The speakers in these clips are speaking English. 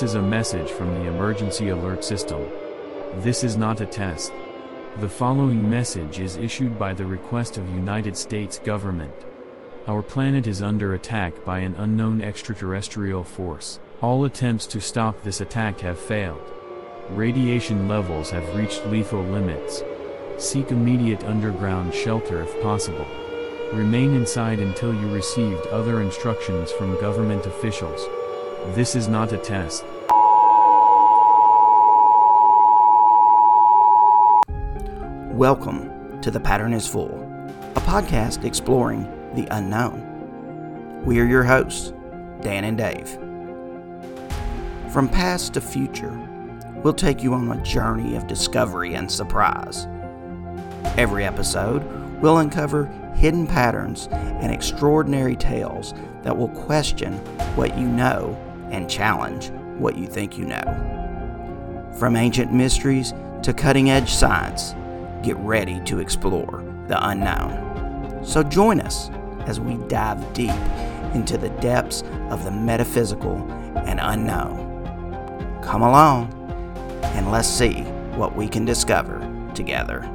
This is a message from the emergency alert system. This is not a test. The following message is issued by the request of United States government. Our planet is under attack by an unknown extraterrestrial force. All attempts to stop this attack have failed. Radiation levels have reached lethal limits. Seek immediate underground shelter if possible. Remain inside until you received other instructions from government officials. This is not a test. Welcome to The Pattern is Full, a podcast exploring the unknown. We are your hosts, Dan and Dave. From past to future, we'll take you on a journey of discovery and surprise. Every episode, we'll uncover hidden patterns and extraordinary tales that will question what you know and challenge what you think you know. From ancient mysteries to cutting edge science, get ready to explore the unknown. So join us as we dive deep into the depths of the metaphysical and unknown. Come along and let's see what we can discover together.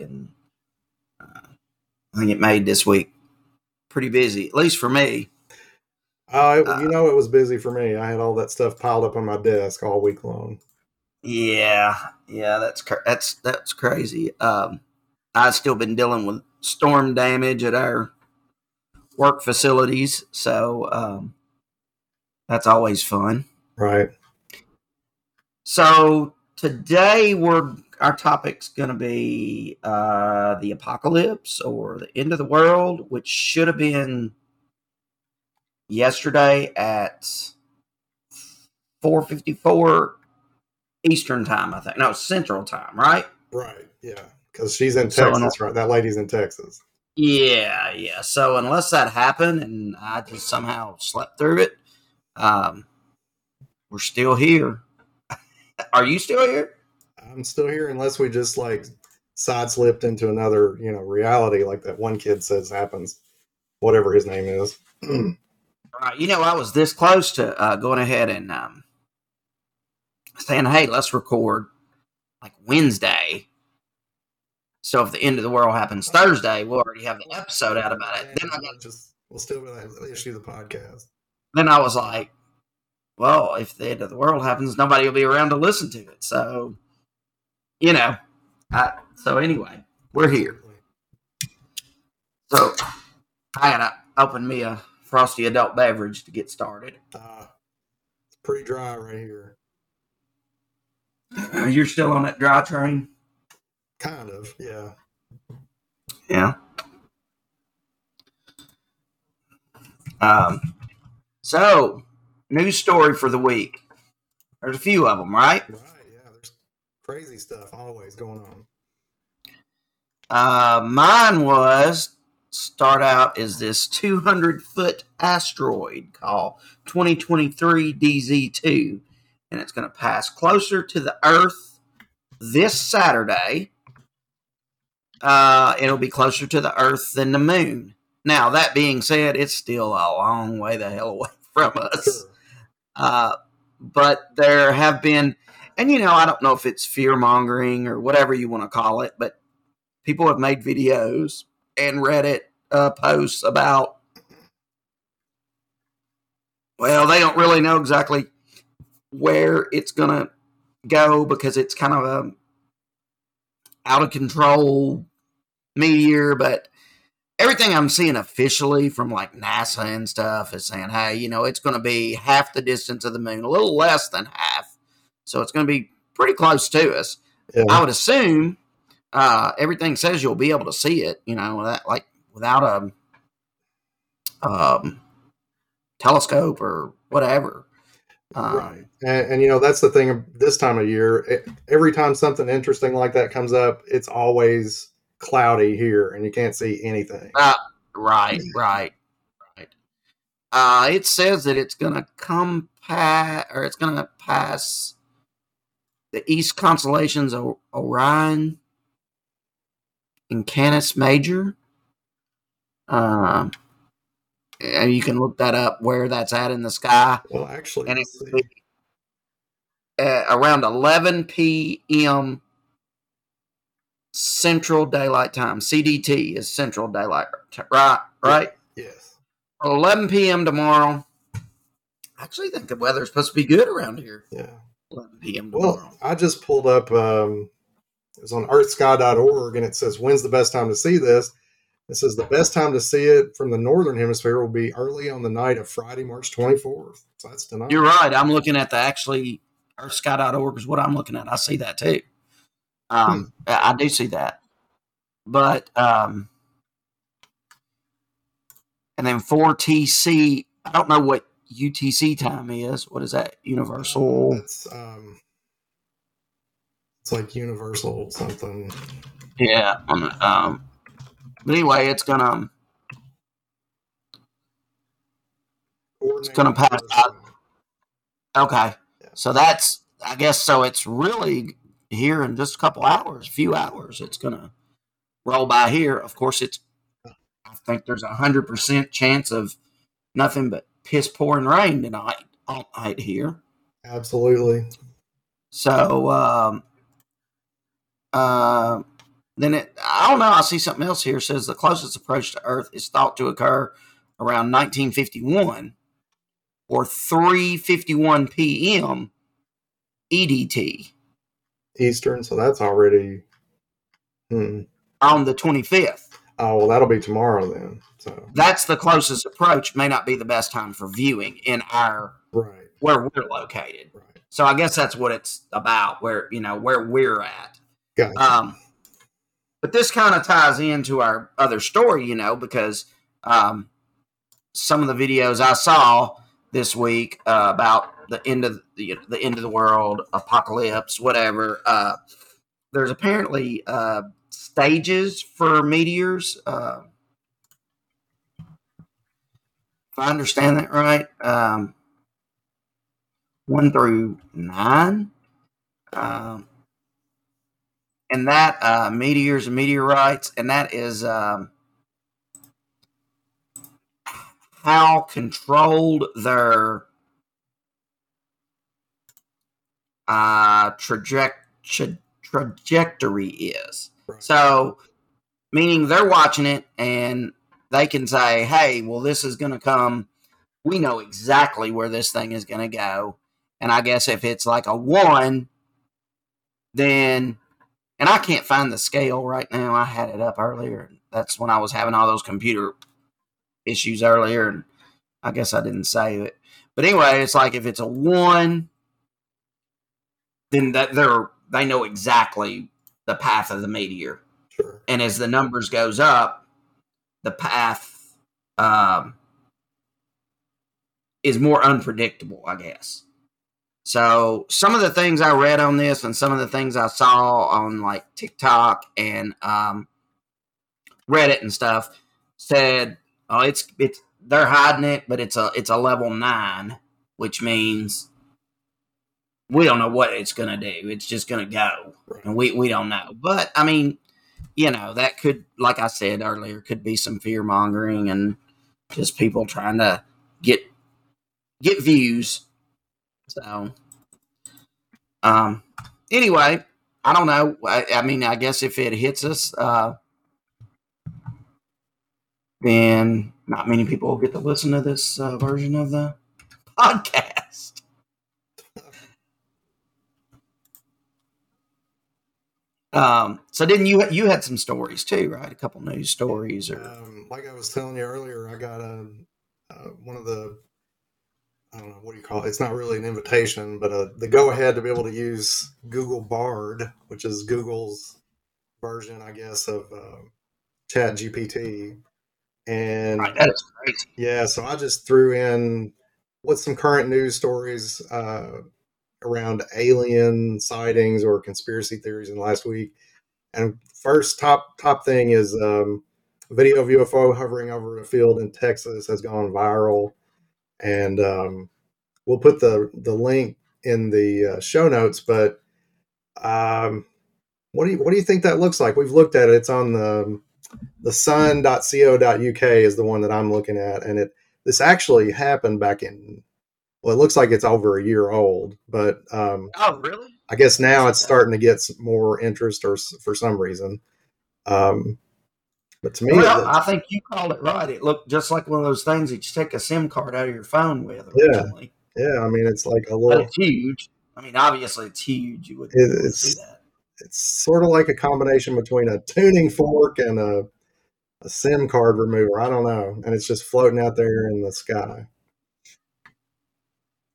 And uh, I think it made this week pretty busy, at least for me. Uh, it, you know, it was busy for me. I had all that stuff piled up on my desk all week long. Yeah, yeah, that's that's that's crazy. Um, I've still been dealing with storm damage at our work facilities, so um, that's always fun. Right. So today we're our topic's going to be uh, the apocalypse or the end of the world, which should have been yesterday at 4:54 Eastern time. I think no Central time, right? Right. Yeah, because she's in Texas, so, right? That lady's in Texas. Yeah, yeah. So unless that happened and I just somehow slept through it, um, we're still here. Are you still here? I'm still here unless we just like side slipped into another, you know, reality like that one kid says happens, whatever his name is. You know, I was this close to uh, going ahead and um, saying, "Hey, let's record like Wednesday." So if the end of the world happens Thursday, we'll already have the episode out about it. Then I got just we'll still issue the podcast. Then I was like, well, if the end of the world happens, nobody will be around to listen to it. So you know, I, so anyway, we're here. So I gotta open me a frosty adult beverage to get started. Uh, it's pretty dry right here. You're still on that dry train? Kind of, yeah. Yeah. Um. So, news story for the week. There's a few of them, right? Right yeah. There's crazy stuff always going on. Uh, mine was start out is this 200 foot asteroid called 2023 DZ2, and it's going to pass closer to the Earth this Saturday. Uh, it'll be closer to the Earth than the Moon. Now, that being said, it's still a long way the hell away from us. Uh, but there have been and you know, I don't know if it's fear mongering or whatever you want to call it, but people have made videos and Reddit uh, posts about. Well, they don't really know exactly where it's going to go because it's kind of a out of control meteor, but everything I'm seeing officially from like NASA and stuff is saying, hey, you know, it's going to be half the distance of the moon, a little less than half so it's going to be pretty close to us. Yeah. I would assume uh, everything says you'll be able to see it. You know, without, like without a um, telescope or whatever. Um, right, and, and, you know that's the thing. Of this time of year, it, every time something interesting like that comes up, it's always cloudy here, and you can't see anything. Uh, right, right, right. Uh, it says that it's going to come past, or it's going to pass the East constellations of Orion and Canis Major. Uh, and you can look that up where that's at in the sky. Well, actually, And it's uh, around 11 p.m. Central Daylight Time. CDT is Central Daylight, right? Right. yes. 11 p.m. tomorrow. I actually think the weather's supposed to be good around here. Yeah. 11 p.m. tomorrow. Well, I just pulled up. Um, was on EarthSky.org, and it says when's the best time to see this. It says the best time to see it from the northern hemisphere will be early on the night of Friday, March 24th. So that's tonight. You're right. I'm looking at the actually earthsky.org is what I'm looking at. I see that too. Um, I I do see that. But um, and then 4TC, I don't know what UTC time is. What is that? Universal. It's um, it's like universal something. Yeah. on Um, but anyway, it's gonna It's gonna pass out. okay. So that's I guess so. It's really here in just a couple hours, a few hours. It's gonna roll by here. Of course, it's. I think there's a hundred percent chance of nothing but piss pouring rain tonight, all night here. Absolutely. So, um, uh, then it, I don't know. I see something else here. It says the closest approach to Earth is thought to occur around 1951 or 3:51 p.m. EDT Eastern, so that's already. Hmm. on the 25th. Oh well, that'll be tomorrow then. So That's the closest approach. May not be the best time for viewing in our right, where we're located. right. So I guess that's what it's about. Where you know where we're at. Gotcha. Um, but this kind of ties into our other story, you know, because um, some of the videos I saw this week uh, about the end of the, the end of the world, apocalypse, whatever. Uh, there's apparently uh, stages for meteors. Uh, if I understand that right, um, one through nine. Um, and that uh, meteors and meteorites, and that is um, how controlled their uh, traje- tra- trajectory is. Right. So, meaning they're watching it and they can say, hey, well, this is going to come. We know exactly where this thing is going to go. And I guess if it's like a one, then, and I can't find the scale right now. I had it up earlier. That's when I was having all those computer issues earlier. And I guess I didn't save it. But anyway, it's like if it's a one, then that they're, they know exactly the path of the meteor Sure. and as the numbers goes up the path um, is more unpredictable i guess so some of the things i read on this and some of the things i saw on like tiktok and um, reddit and stuff said oh it's it's they're hiding it but it's a it's a level nine which means we don't know what it's gonna do it's just gonna go and we we don't know. But I mean, you know, that could, like I said earlier, could be some fear mongering and just people trying to get get views. So, um, anyway, I don't know. I, I mean, I guess if it hits us, uh, then not many people will get to listen to this uh, version of the podcast. Um, so didn't you you had some stories too, right? A couple news stories or Um, like I was telling you earlier, I got a uh, one of the I don't know what do you call it. It's not really an invitation, but uh, the go ahead to be able to use Google Bard, which is Google's version, I guess, of uh, Chat GPT. And right, that is crazy. yeah, so I just threw in what's some current news stories uh, around alien sightings or conspiracy theories in the last week. And first, top top thing is um, a video of UFO hovering over a field in Texas has gone viral, and um, we'll put the the link in the uh, show notes. But um, what do you what do you think that looks like? We've looked at it. It's on the the sun.co.uk is the one that I'm looking at, and it this actually happened back in. Well, it looks like it's over a year old, but um, oh, really? I guess now it's starting to get some more interest, or for some reason. Um, but to me, Well, I think you called it right. It looked just like one of those things that you take a SIM card out of your phone with. Yeah. Originally. yeah, I mean, it's like a but little. it's huge. I mean, obviously, it's huge. You would It- it's- see that. It's sort of like a combination between a tuning fork and a a SIM card remover. I don't know, and it's just floating out there in the sky.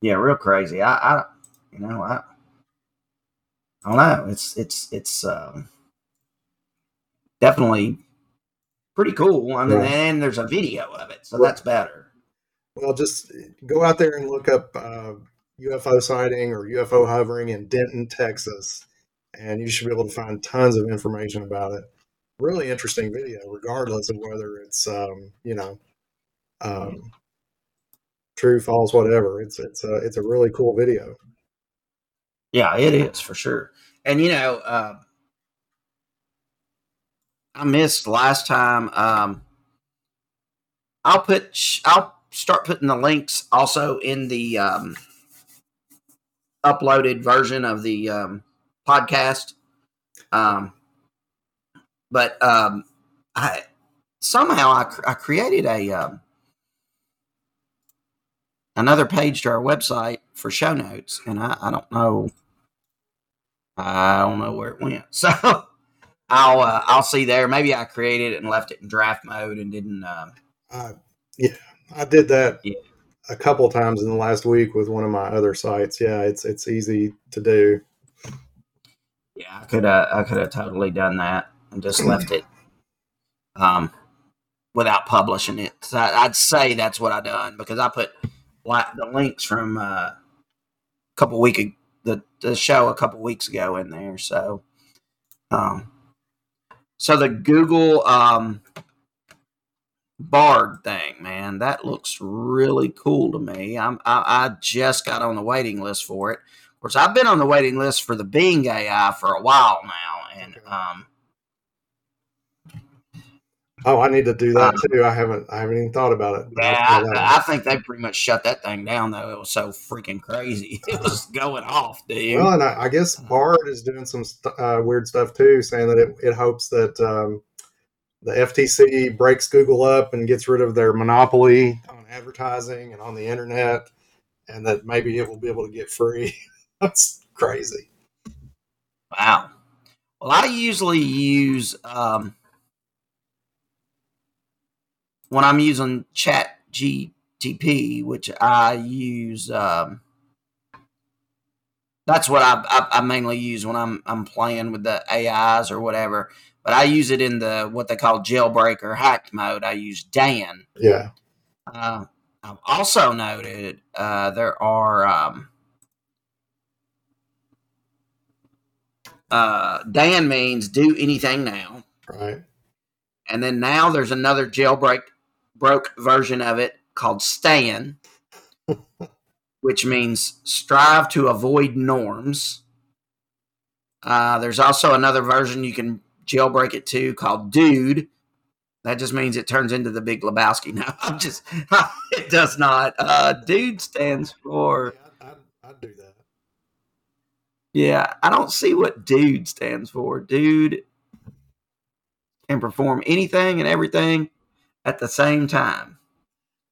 Yeah, real crazy. I, I you know, I, I don't know. It's it's it's um, definitely pretty cool. I mean, Right. and there's a video of it, so that's better. Well, just go out there and look up uh, UFO sighting or UFO hovering in Denton, Texas, and you should be able to find tons of information about it. Really interesting video, regardless of whether it's um, you know um, true, false, whatever. It's it's a it's a really cool video. Yeah, it is for sure. And you know, uh, I missed last time. Um, I'll put. I'll start putting the links also in the um, uploaded version of the um, podcast. Um, but um, I somehow I, cr- I created a um, another page to our website for show notes, and I, I don't know. I don't know where it went. So I'll uh, I'll see there. Maybe I created it and left it in draft mode and didn't. Um, Uh, yeah, I did that Yeah. a couple times in the last week with one of my other sites. Yeah, it's it's easy to do. yeah, I could uh, I could have totally done that and just left it um, without publishing it. So I, I'd say that's what I done because I put like the links from uh, a couple week the the show a couple weeks ago in there. So um, so the Google um, Bard thing, man, that looks really cool to me. I'm I, I just got on the waiting list for it. Of course, I've been on the waiting list for the Bing AI for a while now, and um, Oh, I need to do that Uh, too. I haven't I haven't even thought about it. yeah, I'll try that I, I think they pretty much shut that thing down. Though it was so freaking crazy, it was going off, dude. Well, and I, I guess Bard is doing some st- uh, weird stuff too, saying that it, it hopes that um, the FTC breaks Google up and gets rid of their monopoly on advertising and on the internet, and that maybe it will be able to get free. That's crazy. Wow. Well, I usually use um, when I'm using Chat GTP, which I use. Um, that's what I, I, I mainly use when I'm I'm playing with the AIs or whatever. But I use it in the what they call jailbreak or hacked mode. I use Dan. Yeah. Uh, I've also noted uh, there are um, uh, Dan means do anything now, Right. and then now there's another jailbreak broke version of it called Stan, which means strive to avoid norms. Uh, there's also another version you can jailbreak it to called Dude. That just means it turns into the Big Lebowski. No, I'm just it does not. Uh, Dude stands for Yeah, I'd, I'd, I'd do that. yeah. I don't see what Dude stands for. Dude can perform anything and everything at the same time.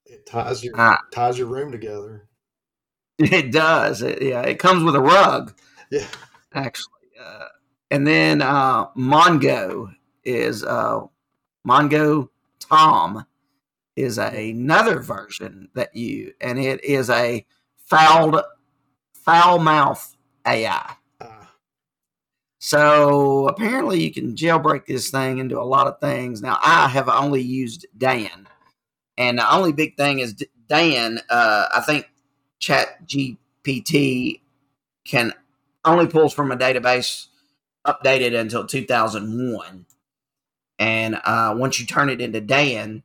It ties your Ah. ties your room together. It does. It, yeah, it comes with a rug. Yeah. actually. Uh, and then uh, Mongo is uh, Mongo Tom is another version that you, and it is a fouled foul mouth AI. So apparently you can jailbreak this thing into a lot of things. Now I have only used Dan, and the only big thing is Dan. Uh, I think Chat GPT can only pulls from a database updated until 2001, and uh, once you turn it into Dan,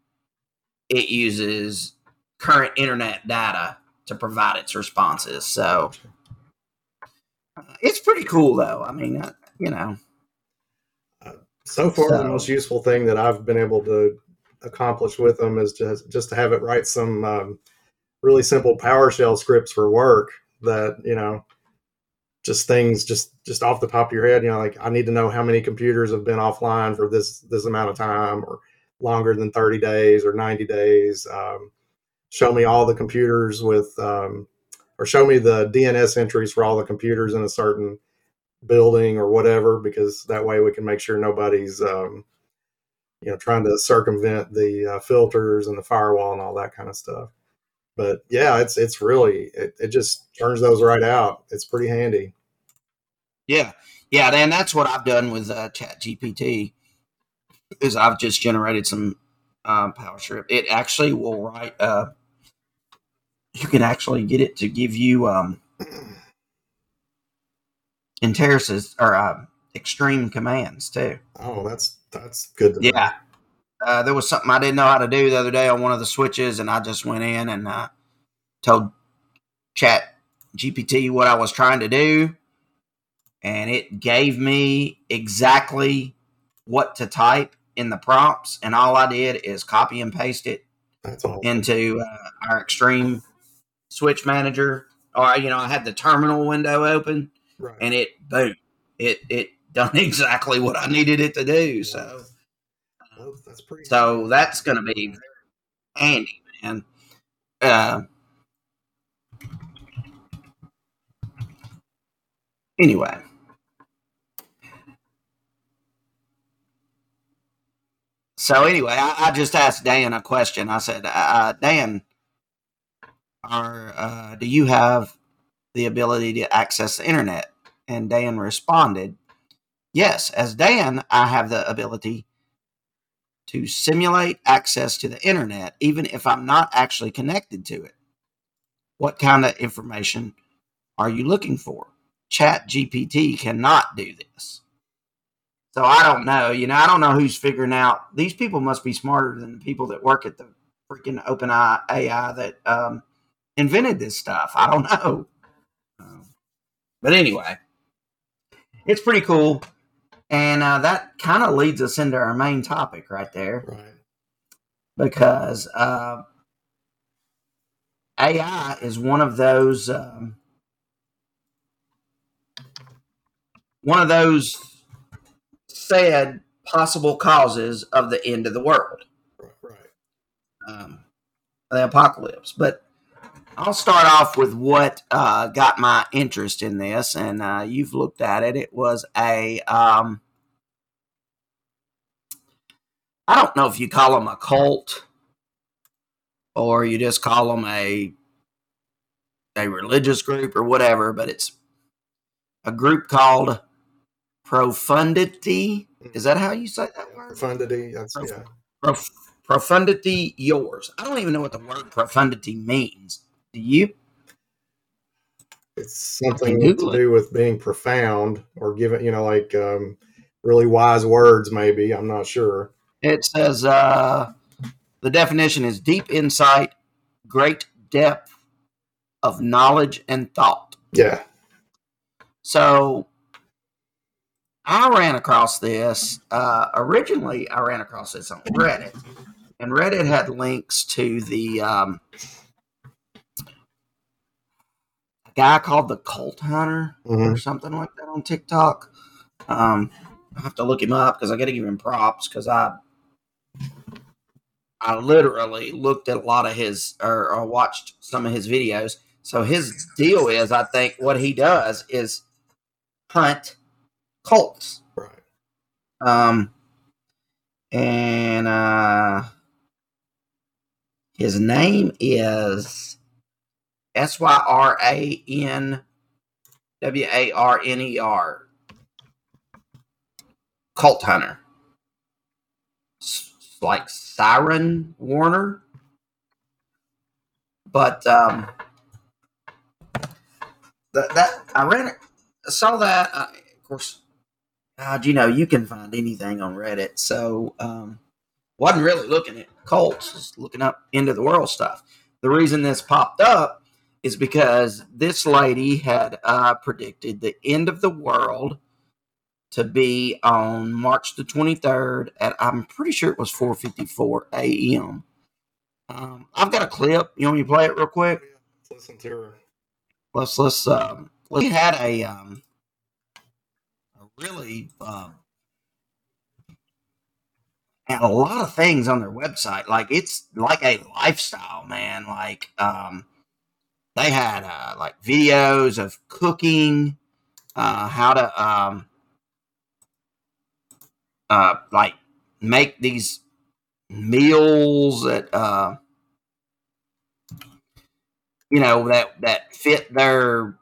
it uses current internet data to provide its responses. So uh, it's pretty cool, though. I mean, you know, so far, the most useful thing that I've been able to accomplish with them is just just to have it write some um, really simple PowerShell scripts for work that you know just things just just off the top of your head you know like i need to know how many computers have been offline for this this amount of time or longer than 30 days or 90 days. Um, show me all the computers with um, or show me the dns entries for all the computers in a certain building or whatever because that way we can make sure nobody's um, you know trying to circumvent the uh, filters and the firewall and all that kind of stuff but yeah, it's it's really it, it just turns those right out. It's pretty handy. Yeah, yeah, and that's what I've done with uh, Chat GPT. Is I've just generated some um, PowerScript. It actually will write. Uh, you can actually get it to give you um, interces or uh, extreme commands too. Oh, that's that's good. yeah. Uh, there was something I didn't know how to do the other day on one of the switches, and I just went in and uh, told Chat GPT what I was trying to do, and it gave me exactly what to type in the prompts, and all I did is copy and paste it into uh, our Extreme Switch Manager. Or you know, I had the terminal window open, right. and it boom, it it done exactly what I needed it to do. So that's pretty. So that's going to be handy, man. Uh, anyway. So anyway, I, I, just asked Dan a question. I said, uh, uh Dan, are uh, do you have the ability to access the internet? And Dan responded, Yes, as Dan, I have the ability to simulate access to the internet, even if I'm not actually connected to it. What kind of information are you looking for? Chat GPT cannot do this. So I don't know. You know, I don't know who's figuring out. These people must be smarter than the people that work at the freaking open AI that um, invented this stuff. I don't know. but anyway, it's pretty cool. And uh, that kind of leads us into our main topic right there. Right. Because uh, AI is one of those um, one of those said possible causes of the end of the world. Right. Um, the apocalypse. But I'll start off with what uh, got my interest in this, and uh, you've looked at it. It was a, um, I don't know if you call them a cult or you just call them a a religious group or whatever, but it's a group called Profundity. Is that how you say that word? Profundity. That's Prof- yeah. Prof- profundity yours. I don't even know what the word profundity means. Do you? It's something to do with being profound or giving, you know, like um, really wise words, maybe. I'm not sure. It says uh, the definition is deep insight, great depth of knowledge and thought. Yeah. So I ran across this. Uh, originally, I ran across this on Reddit, and Reddit had links to the um, guy called the Cult Hunter mm-hmm. or something like that on TikTok. Um, I have to look him up because I got to give him props because I I literally looked at a lot of his or, or, watched some of his videos. So his deal is, I think, what he does is hunt cults. Right. Um, and uh, his name is S Y R A N W A R N E R. Cult Hunter. Like Syran Warner. But um, that, that I ran it, saw that. Of course, God, you know, you can find anything on Reddit. So, um, wasn't really looking at cults, just looking up into the world stuff. The reason this popped up is because this lady had uh, predicted the end of the world to be on March the 23rd at I'm pretty sure it was 4:54 a.m. Um, I've got a clip. You want me to play it real quick? Let's listen to her. Let's let's um we had a um a really um and a lot of things on their website. Like it's like a lifestyle, man. Like um they had uh like videos of cooking, uh how to um uh like make these meals that uh you know that that fit their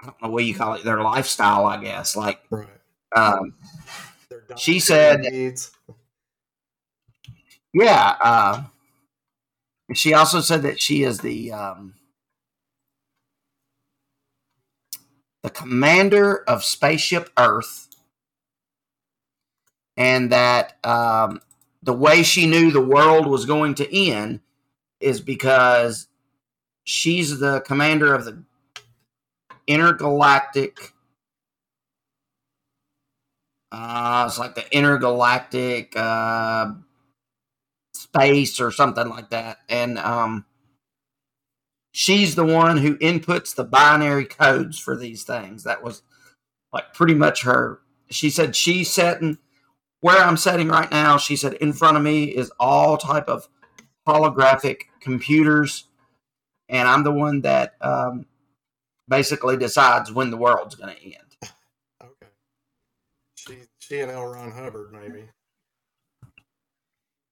I don't know what you call it their lifestyle I guess like Right. um She said- needs. yeah uh she also said that she is the um the commander of spaceship earth and that um the way she knew the world was going to end is because she's the commander of the intergalactic uh it's like the intergalactic uh space or something like that. And um she's the one who inputs the binary codes for these things that was like pretty much her she said she's setting where i'm sitting right now she said in front of me is all type of holographic computers and i'm the one that um basically decides when the world's going to end Okay. She she and L. Ron Hubbard maybe.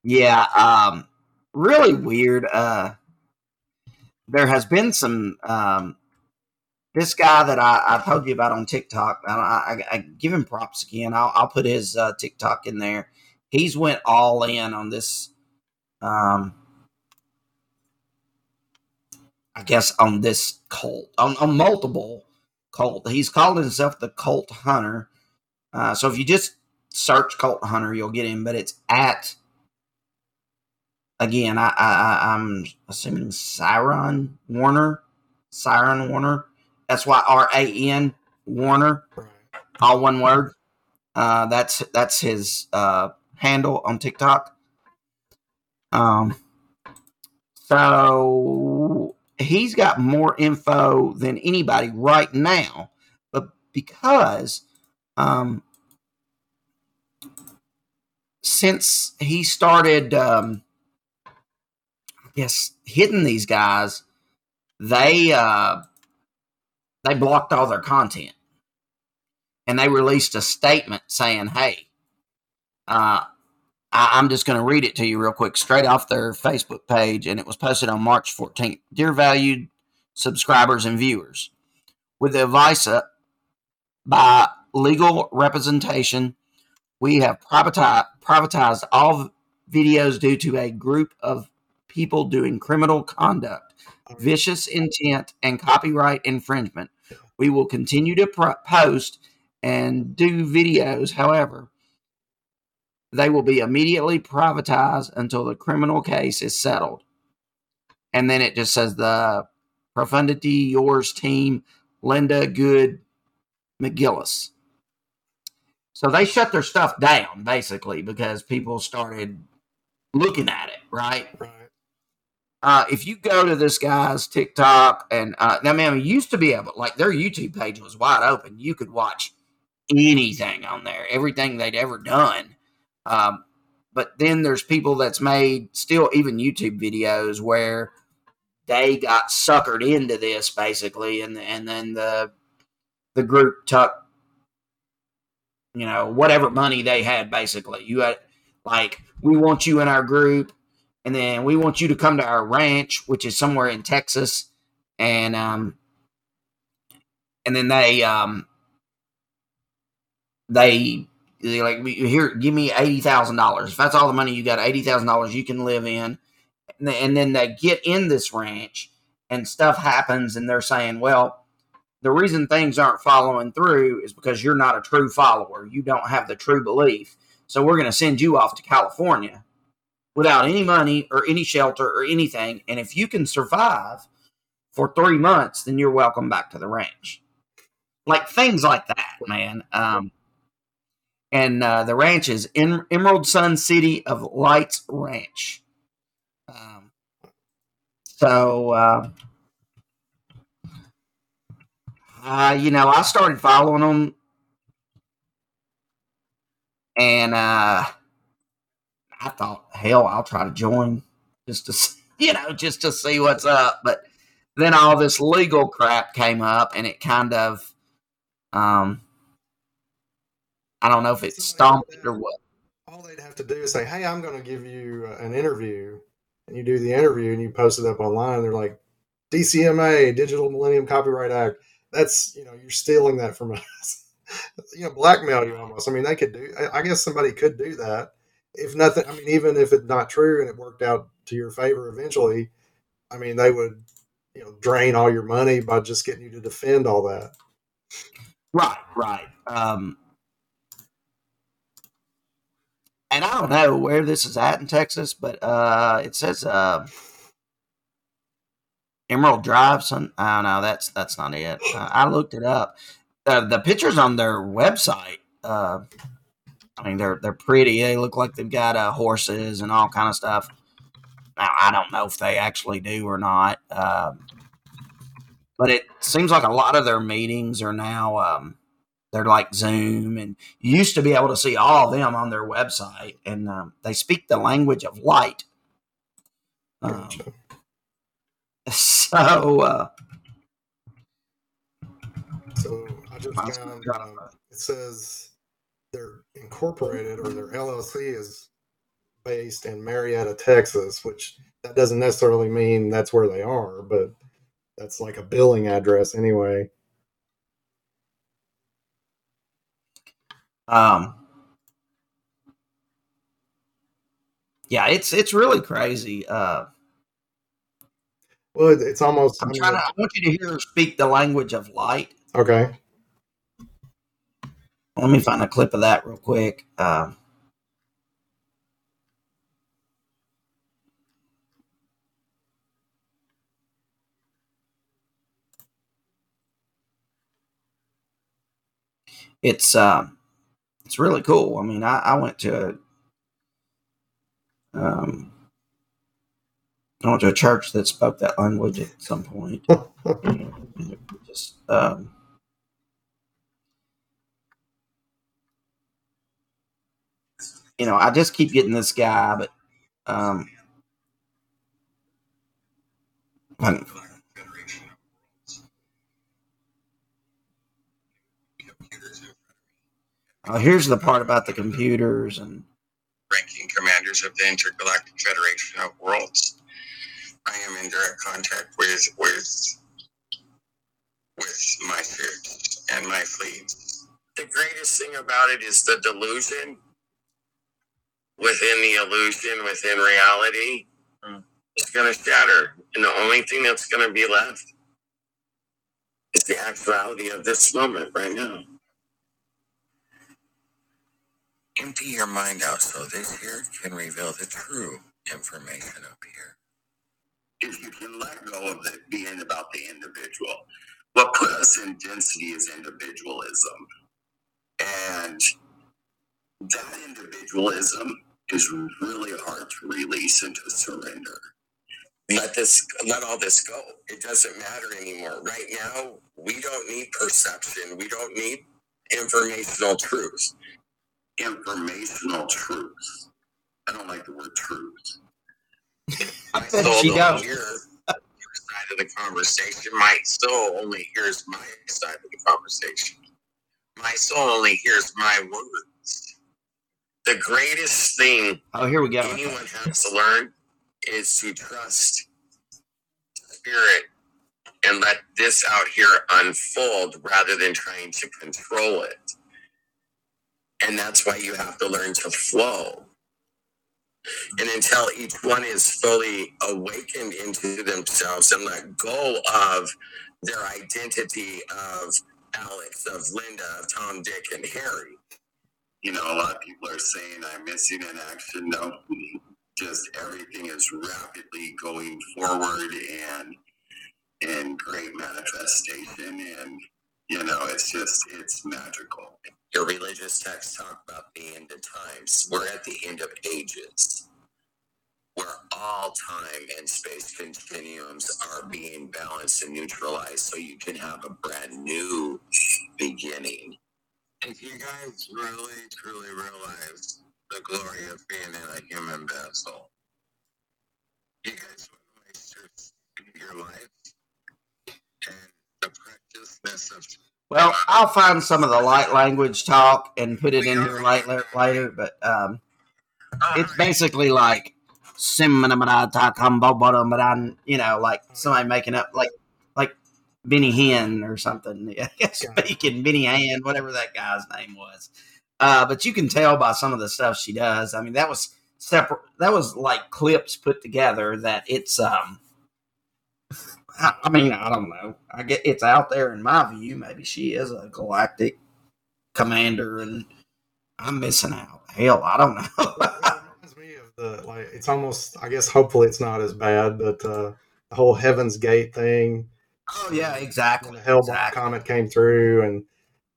Yeah, um, really weird. Uh, there has been some. Um, this guy that I, I told you about on TikTok, I, I, I give him props again. I'll, I'll put his uh, TikTok in there. He's went all in on this. Um, I guess on this cult, on, on multiple cult. He's called himself the Cult Hunter. Uh, so if you just search Cult Hunter, you'll get him. But it's at again, I, I I'm assuming Syran Warner, Syran Warner. That's why R A N Warner, all one word. Uh, that's that's his uh, handle on TikTok. Um, so he's got more info than anybody right now, but because um, since he started um, yes, hitting these guys, they uh, they blocked all their content, and they released a statement saying, "Hey, uh, I, I'm just going to read it to you real quick, straight off their Facebook page, and it was posted on March 14th. Dear valued subscribers and viewers, with the advice uh, by legal representation, we have privatized, privatized all videos due to a group of people doing criminal conduct, mm. vicious intent, and copyright infringement. We will continue to pro- post and do videos, however, they will be immediately privatized until the criminal case is settled. And then it just says the Profundity Yours team, Linda Good McGillis. So they shut their stuff down basically because people started looking at it, right? Right. Uh, if you go to this guy's TikTok and uh, I mean, used to be able, like their YouTube page was wide open. You could watch anything on there, everything they'd ever done. Um, but then there's people that's made still even YouTube videos where they got suckered into this basically, and and then the the group took you know whatever money they had basically. You had like we want you in our group and then we want you to come to our ranch, which is somewhere in Texas, and um, and then they um, they they like here, give me eighty thousand dollars. If that's all the money you got, eighty thousand dollars, you can live in, and, and then they get in this ranch, and stuff happens, and they're saying, well. The reason things aren't following through is because you're not a true follower. You don't have the true belief. So we're going to send you off to California without any money or any shelter or anything. And if you can survive for three months, then you're welcome back to the ranch. Like things like that, man. Um, and uh, the ranch is in Emerald Sun City of Lights Ranch. Um, so, uh, uh, you know, I started following them, and uh, I thought, hell, I'll try to join just to, you know, just to see what's up. But then all this legal crap came up, and it kind of, um, I don't know if it stomped it or what. All they'd have to do is say, "Hey, I'm going to give you uh, an interview," and you do the interview and you post it up online. They're like, "DCMA, Digital Millennium Copyright Act." That's you know, you're stealing that from us. you know, blackmail you almost. I mean, they could do. I guess somebody could do that. If nothing, I mean, even if it's not true and it worked out to your favor eventually, I mean, they would, you know, drain all your money by just getting you to defend all that. Right, right. Um, and I don't know where this is at in Texas, but uh, it says uh, Emerald Drive. Don't know. That's that's not it. Uh, I looked it up. the pictures on their website. I mean, they're they're pretty. They look like they've got uh, horses and all kind of stuff. Now I don't know if they actually do or not, um, but it seems like a lot of their meetings are now. Um, they're like Zoom, and you used to be able to see all of them on their website, and um, they speak the language of light. Um, so, uh, so I just found uh, it says they're incorporated or their LLC is based in Marietta, Texas, which that doesn't necessarily mean that's where they are, but that's like a billing address anyway. Um, yeah, it's it's really crazy. Uh, well, it's almost. I'm trying to. I want you to hear her speak the language of light. Okay. Let me find a clip of that real quick. Uh, it's um, it's really cool. I mean, I, I went to um, I went to a church that spoke that language at some point. just um, you know, I just keep getting this guy, but um, Uh, here's the part about the computers and ranking commanders of the Intergalactic Federation of Worlds. I am in direct contact with with with my ships and my fleet. The greatest thing about it is the delusion within the illusion, within reality. Mm. It's going to shatter, and the only thing that's going to be left is the actuality of this moment right now. Empty your mind out so this here can reveal the true information up here. If you can let go of it being about the individual, what put us in density is individualism. And that individualism is really hard to release and to surrender. Let this let all this go. It doesn't matter anymore. Right now, we don't need perception. We don't need informational truth informational truth. I don't like the word truth. My soul she don't hear your side of the conversation. My soul only hears my side of the conversation. My soul only hears my words. The greatest thing oh, here we go. anyone has to learn is to trust spirit and let this out here unfold rather than trying to control it. And that's why you have to learn to flow. And until each one is fully awakened into themselves and let go of their identity of Alex, of Linda, of Tom, Dick, and Harry. You know, a lot of people are saying I'm missing an action. No, just everything is rapidly going forward and in great manifestation. And, you know, it's just, it's magical. Your religious texts talk about the end of times. We're at the end of ages, where all time and space continuums are being balanced and neutralized so you can have a brand new beginning. If you guys really, truly realize the glory of being in a human vessel, you guys would waste your, your life and the preciousness of Well, I'll find some of the light language talk and put it in here later. later but um, it's basically like you know, like somebody making up like Benny Hinn or something. Speaking Benny Hinn, whatever that guy's name was. Uh, but you can tell by some of the stuff she does. I mean, that was separate. That was like clips put together. That it's um. I, I mean, I don't know. I get it's out there in my view. Maybe she is a galactic commander, and I'm missing out. Hell, I don't know. reminds me of the like. It's almost. I guess hopefully it's not as bad, but uh, the whole Heaven's Gate thing. Oh yeah, exactly. When the Hale-Bopp exactly. comet came through, and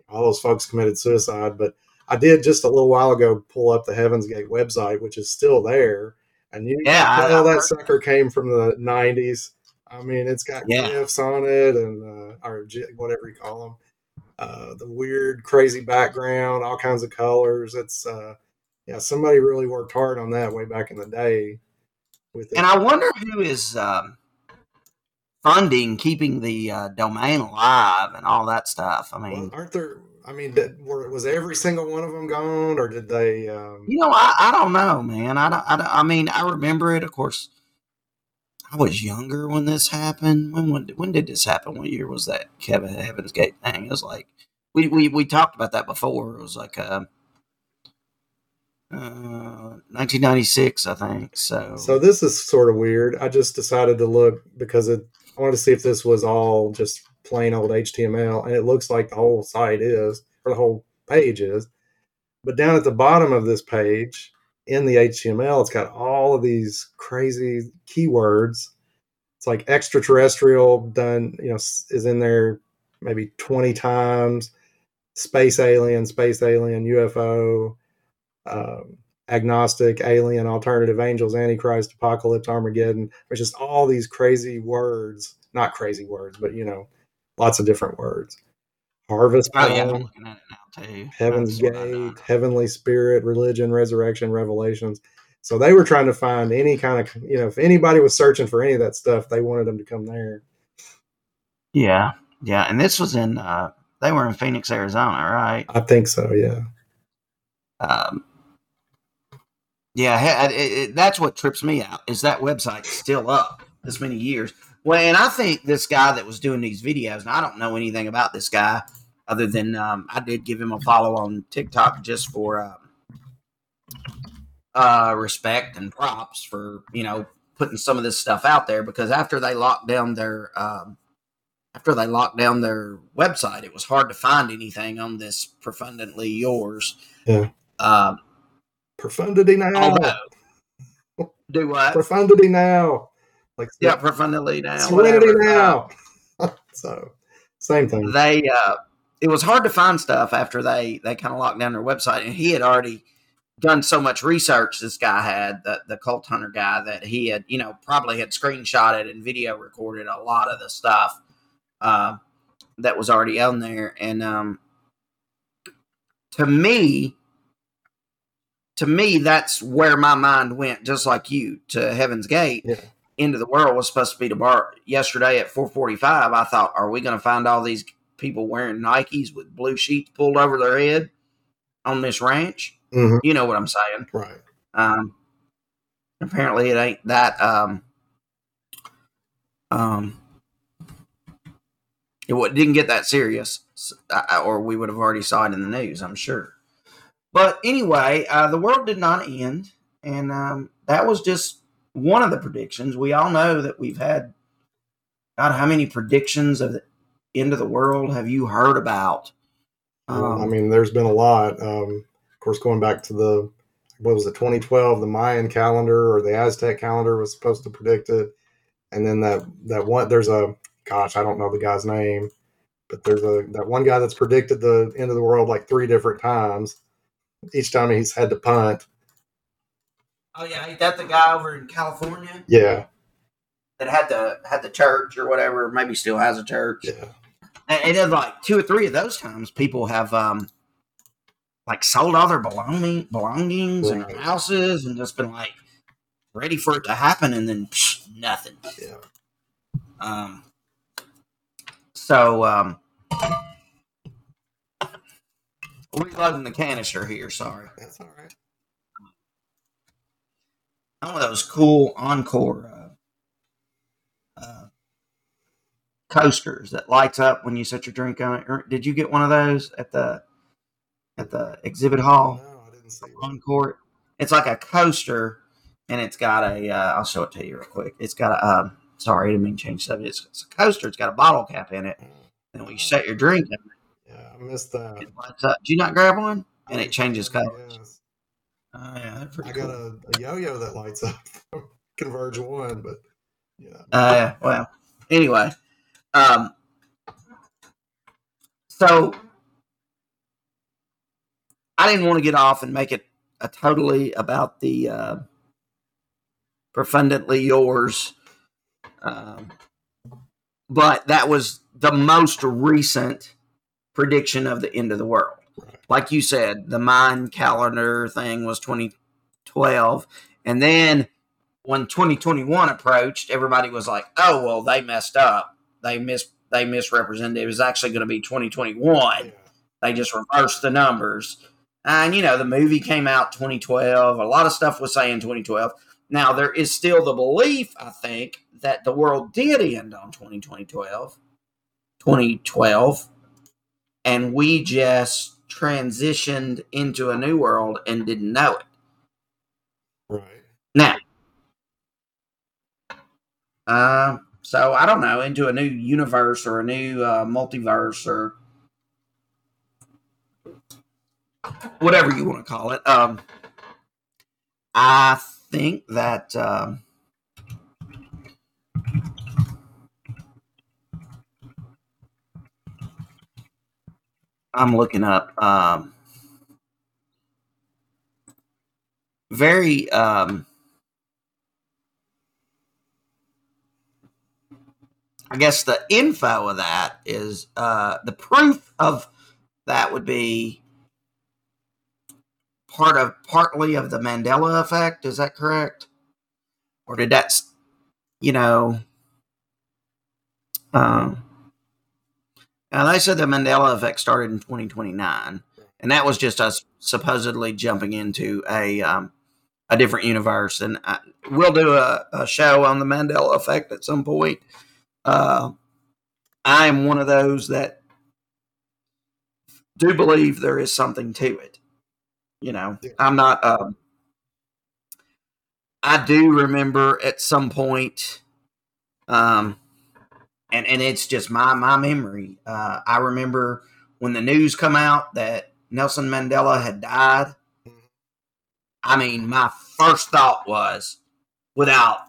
all those folks committed suicide. But I did just a little while ago pull up the Heaven's Gate website, which is still there, and you Yeah, can I- tell I that sucker came from the '90s. I mean, it's got Yeah. gifs on it, and uh, or whatever you call them. Uh, the weird, crazy background, all kinds of colors. It's uh, yeah, somebody really worked hard on that way back in the day. With it. And I wonder who is um, funding keeping the uh, domain alive and all that stuff. I Well, mean, aren't there? I mean, did, were, was every single one of them gone, or did they? Um, you know, I, I don't know, man. I, don't, I, don't- I mean, I remember it. Of course, I was younger when this happened. When when, when did this happen? What year was that? Kevin Heaven's Gate thing. It was like we we, we talked about that before. It was like uh, uh, 1996, I think. So, So this is sort of weird. I just decided to look because it, I wanted to see if this was all just plain old HTML, and it looks like the whole site is, or the whole page is. But down at the bottom of this page, in the HTML, it's got all of these crazy keywords. It's like extraterrestrial done, you know, is in there maybe 20 times. Space alien, space alien, UFO, um, agnostic, alien, alternative, angels, antichrist, apocalypse, Armageddon. There's just all these crazy words, not crazy words, but you know, lots of different words. Harvest oh yeah, I'm looking at it now too. Heaven's That's what I done. Gate, Heavenly Spirit, Religion, Resurrection, Revelations. So they were trying to find any kind of, you know, if anybody was searching for any of that stuff, they wanted them to come there. Yeah, yeah, and this was in uh they were in Phoenix, Arizona, right? I think so, yeah. Um yeah, it, it, that's what trips me out is that website still up this many years. Well, and I think this guy that was doing these videos, and I don't know anything about this guy other than um, I did give him a follow on TikTok just for um, uh, respect and props for you know putting some of this stuff out there because after they locked down their um, after they locked down their website, it was hard to find anything on this profundantly yours. Yeah. Um, Profundity now. although, do what? Profundity now. Like Yeah, profundity now. Serenity whatever. Now. so same thing. they uh it was hard to find stuff after they they kind of locked down their website and he had already done so much research this guy had the the cult hunter guy that he had you know probably had screenshotted and video recorded a lot of the stuff uh, that was already on there and um to me to me that's where my mind went just like you to heaven's gate Yeah. end of the world was supposed to be tomorrow yesterday at 445 i thought are we going to find all these people wearing nikes with blue sheets pulled over their head on this ranch Mhm. you know what i'm saying Right. um apparently it ain't that um um it didn't get that serious or we would have already saw it in the news i'm sure but anyway uh, the world did not end and um, that was just one of the predictions we all know that we've had god how many predictions of the end of the world have you heard about Well, I Um, mean, there's been a lot. Um, of course, going back to the what was it, 2012, the Mayan calendar or the Aztec calendar was supposed to predict it, and then that that one there's a gosh, I don't know the guy's name. but there's a that one guy that's predicted the end of the world like three different times. Each time he's had to punt. Oh yeah, ain't that the guy over in California Yeah, that had the had the church or whatever? Maybe still has a church. yeah, And, and then like two or three of those times, people have um like sold all their belonging belongings and Right. houses and just been like ready for it to happen, and then psh, nothing. yeah. Um. So um. Reloading the canister here. Sorry. That's all right. One of those cool Encore uh, uh, coasters that lights up when you set your drink on it. Or- Did you get one of those at the at the exhibit hall No, I didn't see. Encore? It's like a coaster, and it's got a. Uh, I'll show it to you real quick. It's got a. Um, sorry, I didn't mean to change subject. It's, it's a coaster. It's got a bottle cap in it, and when you set your drink, in it, Yeah, I missed that. it lights up. Did you not grab one? And it changes colors. Yes. Oh yeah, they're pretty I cool. got a, a yo-yo that lights up. Converge one, but yeah. Uh, well, anyway, um, so I didn't want to get off and make it a totally about the uh, profundantly yours, um, but that was the most recent prediction of the end of the world. Like you said, the Mayan calendar thing was 2012, and then when 2021 approached, everybody was like, "Oh, well, they messed up. They mis they misrepresented. It was actually going to be 2021. They just reversed the numbers." And you know, the movie came out 2012. A lot of stuff was saying 2012. Now there is still the belief, I think, that the world did end on 2012. 2012, and we just transitioned into a new world and didn't know it. Right. Now, uh, so I don't know, into a new universe or a new uh, multiverse or whatever you want to call it. Um, I think that um, I'm looking up um, very. Um, I guess the info of that is uh, the proof of that would be part of partly of the Mandela effect. Is that correct? Or did that, you know? Um, now they said the Mandela effect started in 2029, and that was just us supposedly jumping into a um, a different universe. And I, we'll do a, a show on the Mandela effect at some point. Uh, I am one of those that do believe there is something to it. You know, I'm not. Um, I do remember at some point, um, and and it's just my my memory. Uh, I remember when the news come out that Nelson Mandela had died. I mean, my first thought was, without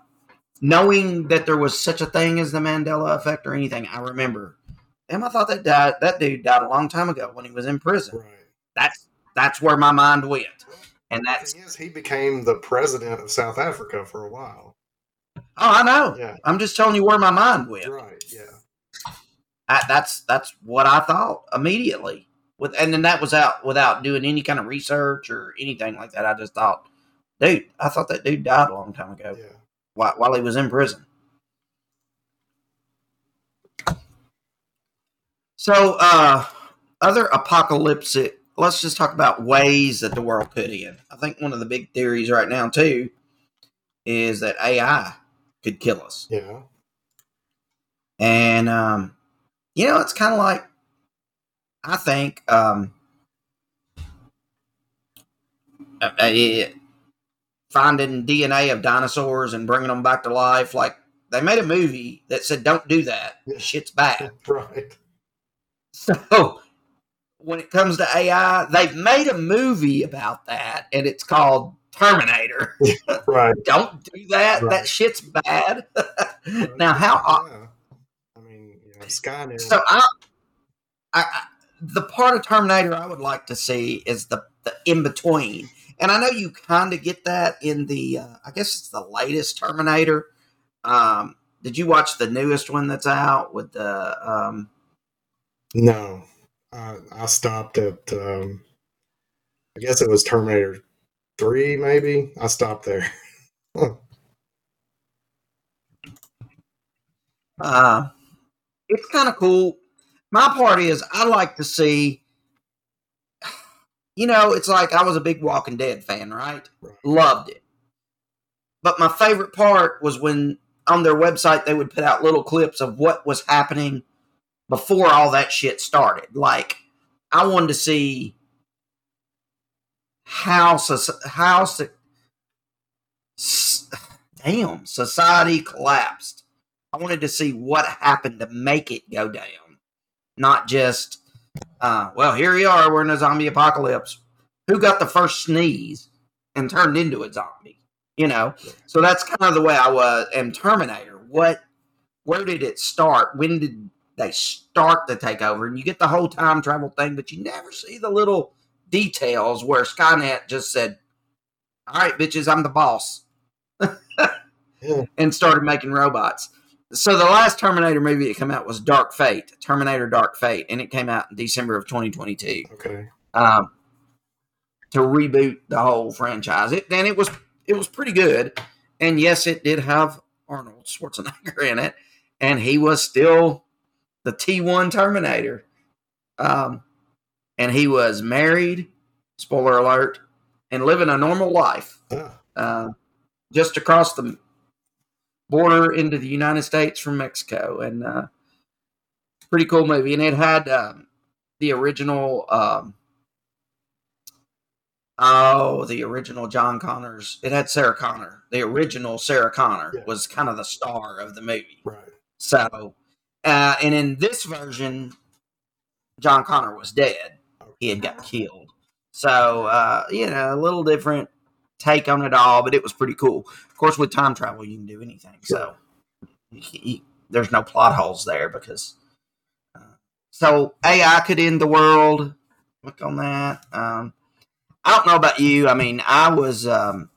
knowing that there was such a thing as the Mandela effect or anything, I remember. Damn, I thought that died. That dude died a long time ago when he was in prison. Right. That's that's where my mind went, and The that's thing is, he became the president of South Africa for a while. Oh, I know. Yeah. I'm just telling you where my mind went. Right. Yeah. I, that's that's what I thought immediately. With and then that was out without doing any kind of research or anything like that. I just thought, dude, I thought that dude died a long time ago Yeah. while, while he was in prison. So, uh, other apocalyptic. Let's just talk about ways that the world could end. I think one of the big theories right now too is that AI could kill us. Yeah. And um, you know, it's kind of like I think um, uh, uh, finding DNA of dinosaurs and bringing them back to life. Like they made a movie that said, "Don't do that. Yeah. Shit's bad." Right. So when it comes to AI, they've made a movie about that, and it's called Terminator. Right. Don't do that. Right. That shit's bad. now, how? Yeah. I mean, you know, Skynet. So I, I, I, the part of Terminator I would like to see is the, the in between. And I know you kind of get that in the, uh, I guess it's the latest Terminator. Um, did you watch the newest one that's out with the? Um, no, I, I stopped at. Um, I guess it was Terminator Three, maybe. I stopped there. uh, it's kind of cool. My part is I like to see. You know, it's like I was a big Walking Dead fan, right? Right. Loved it. But my favorite part was when on their website they would put out little clips of what was happening before all that shit started. Like I wanted to see how how damn society collapsed. I wanted to see what happened to make it go down, not just uh, well here we are we're in a zombie apocalypse. Who got the first sneeze and turned into a zombie? You know, so that's kind of the way I was. And Terminator, what? Where did it start? When did they start the takeover? And you get the whole time travel thing, but you never see the little details where Skynet just said, "All right, bitches, I'm the boss," Yeah. and started making robots. So the last Terminator movie that came out was Dark Fate, Terminator Dark Fate, and it came out in December of 2022 Okay. um, to reboot the whole franchise. It and it was it was pretty good. And yes, it did have Arnold Schwarzenegger in it, and he was still the T1 Terminator. Um, and he was married, spoiler alert, and living a normal life uh, just across the border into the United States from Mexico. And uh, pretty cool movie. And it had um, the original, um, oh, the original John Connors. It had Sarah Connor. The original Sarah Connor Yeah. was kind of the star of the movie. right. So, uh, and in this version, John Connor was dead. He had got killed. So, uh, you know, a little different take on it all, but it was pretty cool. Of course, with time travel, you can do anything. So, you- you- there's no plot holes there because. Uh, so, AI could end the world. Look on that. Um, I don't know about you. I mean, I was, um,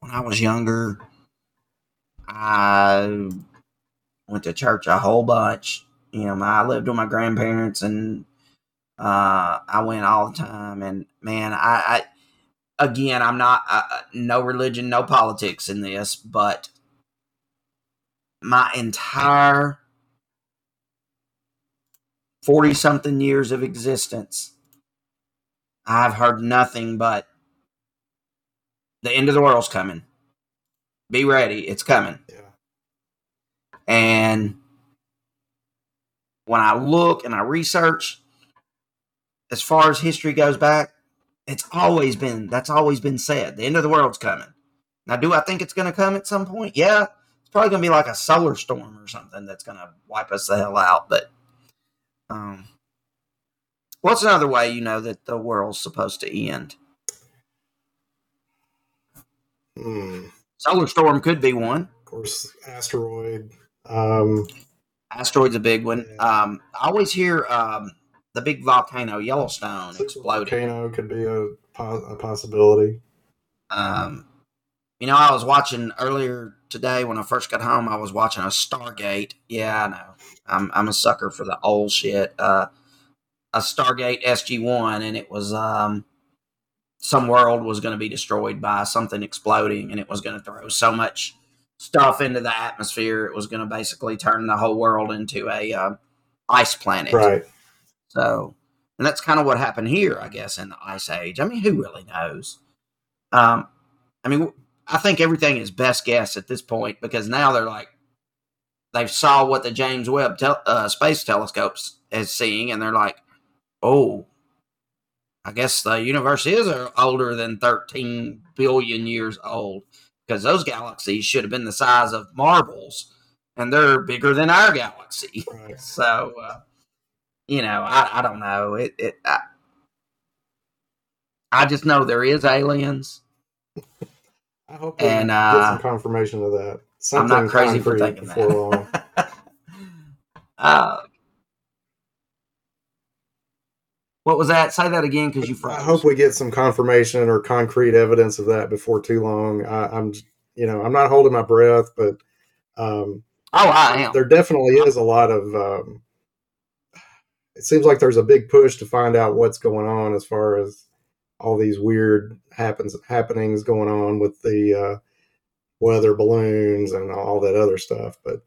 when I was younger, I went to church a whole bunch. You know, I lived with my grandparents and uh, I went all the time. And man, I, I again, I'm not uh, no religion, no politics in this, but my entire 40 something years of existence, I've heard nothing but the end of the world's coming. Be ready, it's coming. Yeah. And when I look and I research, as far as history goes back, it's always been that's always been said. The end of the world's coming. Now, do I think it's going to come at some point? Yeah, it's probably going to be like a solar storm or something that's going to wipe us the hell out. But um, what's another way you know that the world's supposed to end? Hmm. Solar storm could be one. Of course, asteroid. Um, Asteroid's a big one. Yeah. Um, I always hear um, the big volcano Yellowstone exploding. volcano could be a, a possibility. Um, you know, I was watching earlier today when I first got home. I was watching a Stargate. Yeah, I know. I'm I'm a sucker for the old shit. Uh, a Stargate SG One, and it was um, some world was going to be destroyed by something exploding, and it was going to throw so much stuff into the atmosphere. It was going to basically turn the whole world into a uh, ice planet. Right. So, and that's kind of what happened here, I guess, in the Ice Age. I mean, who really knows? Um, I mean, I think everything is best guess at this point because now they're like, they've saw what the James Webb tel- uh, Space Telescopes is seeing, and they're like, oh, I guess the universe is uh, older than 13 billion years old because those galaxies should have been the size of marbles, and they're bigger than our galaxy. Right. So, uh, you know, I, I don't know. It, it I, I just know there is aliens. I hope we And, get uh, some confirmation of that. I'm Something not crazy for thinking before long. that. uh, What was that? Say that again because you froze. I hope we get some confirmation or concrete evidence of that before too long. I, I'm, you know, I'm not holding my breath, but um, oh, I am. There definitely is a lot of. Um, it seems like there's a big push to find out what's going on as far as all these weird happens happenings going on with the uh, weather balloons and all that other stuff. But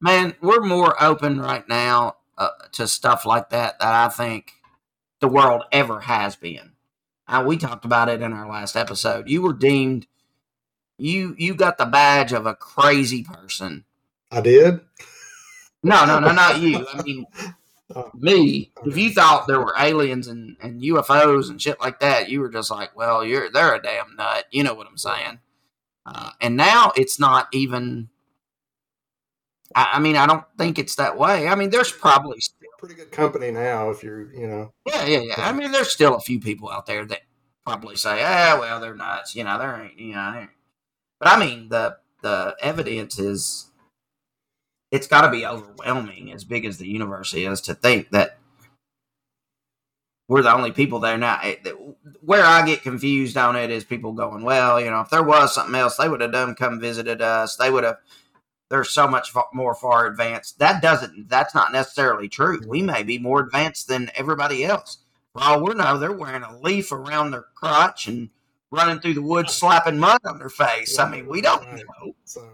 man, we're more open right now uh, to stuff like that that I think the world ever has been. Uh, we talked about it in our last episode. You were deemed you you got the badge of a crazy person. I did. No, no, no, not you. I mean, oh, me. If you thought there were aliens and, and UFOs and shit like that, you were just like, well, you're they're a damn nut. You know what I'm saying? Uh, and now it's not even. I, I, mean, I don't think it's that way. I mean, there's probably still, pretty good company now if you're, you know. Yeah, yeah, yeah. I mean, there's still a few people out there that probably say, "Ah, well, they're nuts." You know, ain't, you know. But I mean, the the evidence is. It's got to be overwhelming, as big as the universe is, to think that we're the only people there now. Where I get confused on it is people going, well, you know, if there was something else, they would have done come visited us. They would have. They're so much more far advanced. That doesn't. That's not necessarily true. We may be more advanced than everybody else. For all we know, they're wearing a leaf around their crotch and running through the woods, slapping mud on their face. I mean, we don't know. So.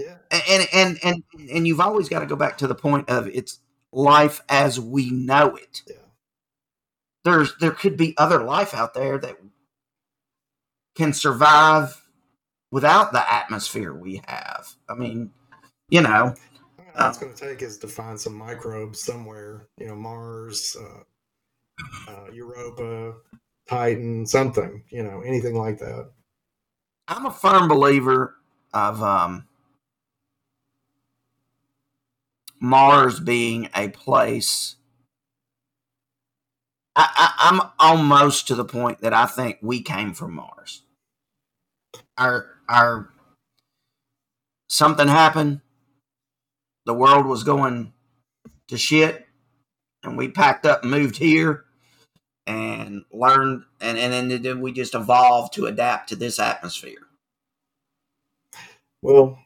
Yeah. And and and and you've always got to go back to the point of it's life as we know it. Yeah. There's there could be other life out there that can survive without the atmosphere we have. I mean, you know, all it's going to take is to find some microbes somewhere. You know, Mars, uh, uh, Europa, Titan, something. You know, anything like that. I'm a firm believer of um, Mars being a place. I, i'm almost to the point that I think we came from Mars. Our our something happened. The world was going to shit, and we packed up and moved here, and learned, and and then we just evolved to adapt to this atmosphere. Well,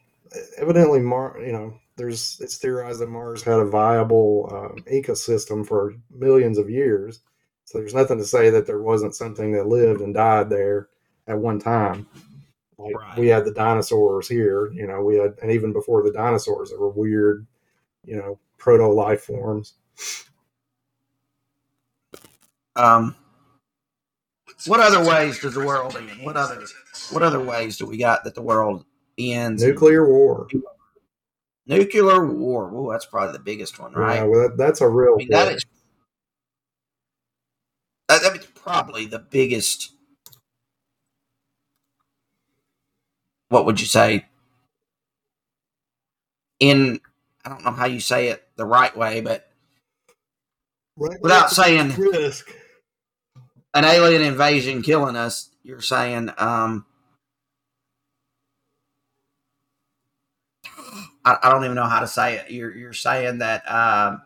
evidently, Mar, you know, there's it's theorized that Mars had a viable um, ecosystem for millions of years. So there's nothing to say that there wasn't something that lived and died there at one time. Like right. we had the dinosaurs here, you know, we had, and even before the dinosaurs, there were weird, you know, proto life forms. Um, what other ways does the world end? What other what other ways do we got that the world ends? Nuclear war. Nuclear war. Oh, that's probably the biggest one, right? Yeah, well, that, that's a real. I mean, that is. That, that's probably the biggest. What would you say? In I don't know how you say it the right way, but right without saying risk. an alien invasion killing us, you're saying um, I, I, don't even know how to say it. You're you're saying that um,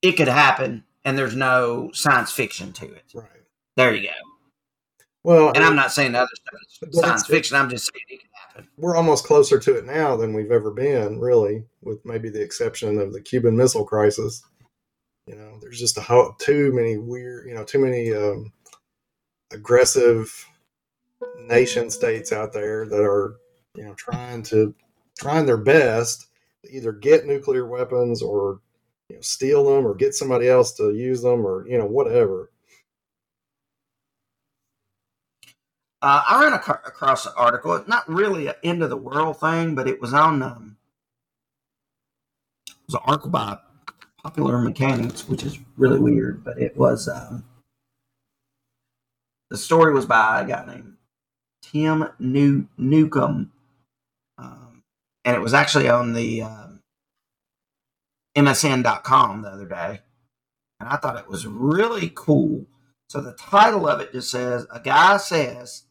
it could happen, and there's no science fiction to it. Right. There you go. Well, and I am not saying the other stuff is science fiction. I'm just saying it can happen. We're almost closer to it now than we've ever been, really, with maybe the exception of the Cuban Missile Crisis. You know, there's just a ho- too many weird, you know, too many um, aggressive nation states out there that are you know, trying to trying their best to either get nuclear weapons or you know, steal them or get somebody else to use them or you know whatever. Uh, I ran ac- across an article. not really an end of the world thing, but it was on. Um, it was an article by Popular Mechanics, which is really weird, but it was. Um, the story was by a guy named Tim New- Newcomb, it was actually on the um, MSN.com the other day. And I thought it was really cool. So the title of it just says A guy says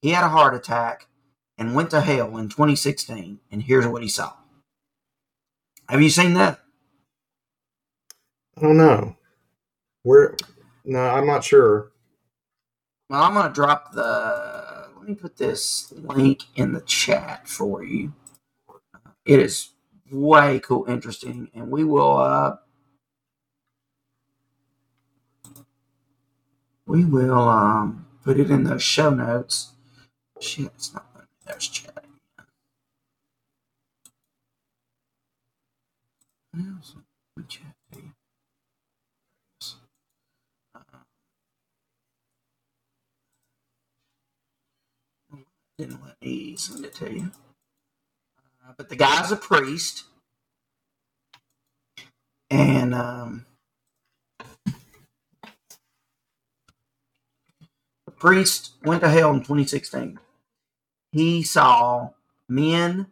he had a heart attack and went to hell in 2016. And here's what he saw. Have you seen that? I don't know. Where? No, I'm not sure. Well, I'm going to drop the. Let me put this link in the chat for you. It is way cool, interesting, and we will. Uh, we will um, put it in the show notes. Shit, it's not. There's chat. Chat. Didn't let me send it to you. But the guy's a priest. And um, the priest went to hell in 2016. He saw men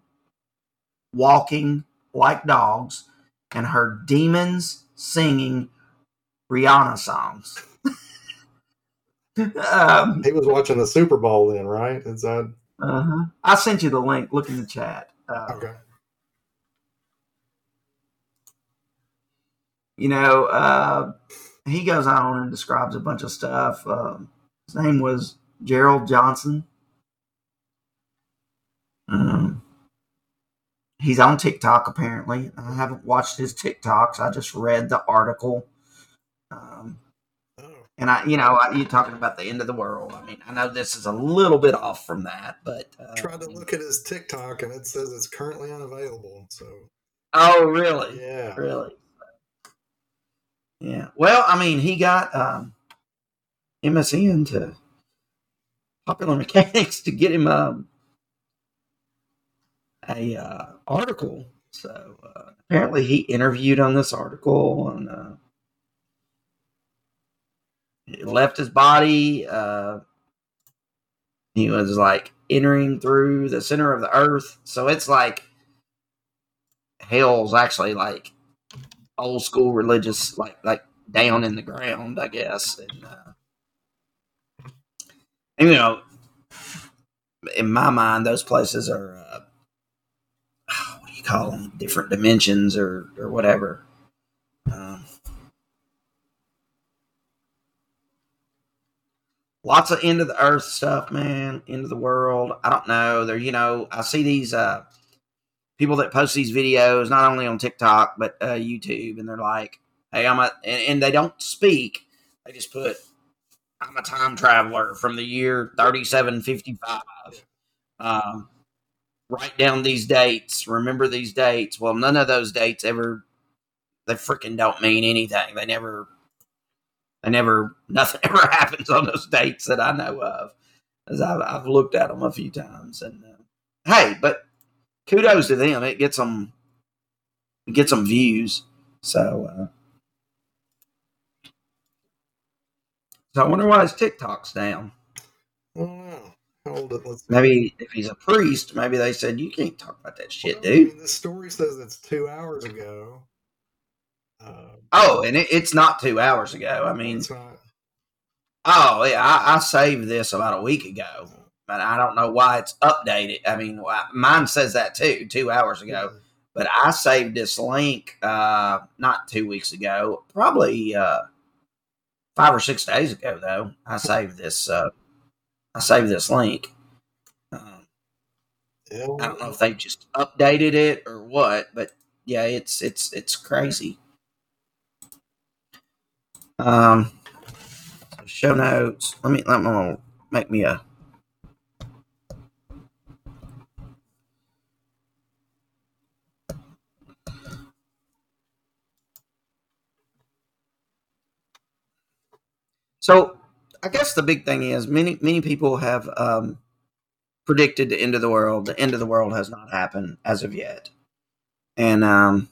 walking like dogs and heard demons singing Rihanna songs. um, he was watching the Super Bowl then, right? Is that? Uh-huh. I sent you the link. Look in the chat. Uh, okay. You know, uh, he goes on and describes a bunch of stuff. Um, his name was Gerald Johnson. Um, he's on TikTok apparently. I haven't watched his TikToks. I just read the article. Um, and I, you know, you're talking about the end of the world. I mean, I know this is a little bit off from that, but uh, tried to look at his TikTok and it says it's currently unavailable. So, oh, really? Yeah, really. Yeah. Well, I mean, he got um, MSN to Popular Mechanics to get him um, a uh, article. So uh, apparently, he interviewed on this article and. Left his body. Uh, he was like entering through the center of the earth. So it's like hell's actually like old school religious, like like down in the ground, I guess. And, uh, and you know, in my mind, those places are uh, what do you call them? Different dimensions or or whatever. Um, lots of end of the earth stuff, man. End of the world. I don't know. There, you know, I see these uh people that post these videos not only on TikTok but uh, YouTube, and they're like, "Hey, I'm a," and, and they don't speak. They just put, "I'm a time traveler from the year 3755." Um, write down these dates. Remember these dates. Well, none of those dates ever. They freaking don't mean anything. They never they never, nothing ever happens on those dates that I know of, as I've, I've looked at them a few times. And uh, hey, but kudos to them. It gets them, it gets them views. So, uh, so I wonder why his TikTok's down. Hold it. Let's maybe if he's a priest, maybe they said you can't talk about that shit, well, dude. I mean, the story says it's two hours ago. Uh, oh, and it, it's not two hours ago. I mean, oh yeah, I, I, saved this about a week ago, but I don't know why it's updated. I mean, mine says that too, two hours ago. But I saved this link uh, not two weeks ago, probably uh, five or six days ago. Though I saved this, uh, I saved this link. Um, I don't know if they just updated it or what, but yeah, it's it's it's crazy. Um, show notes. Let me let me make me a. So I guess the big thing is many many people have um, predicted the end of the world. The end of the world has not happened as of yet, and um,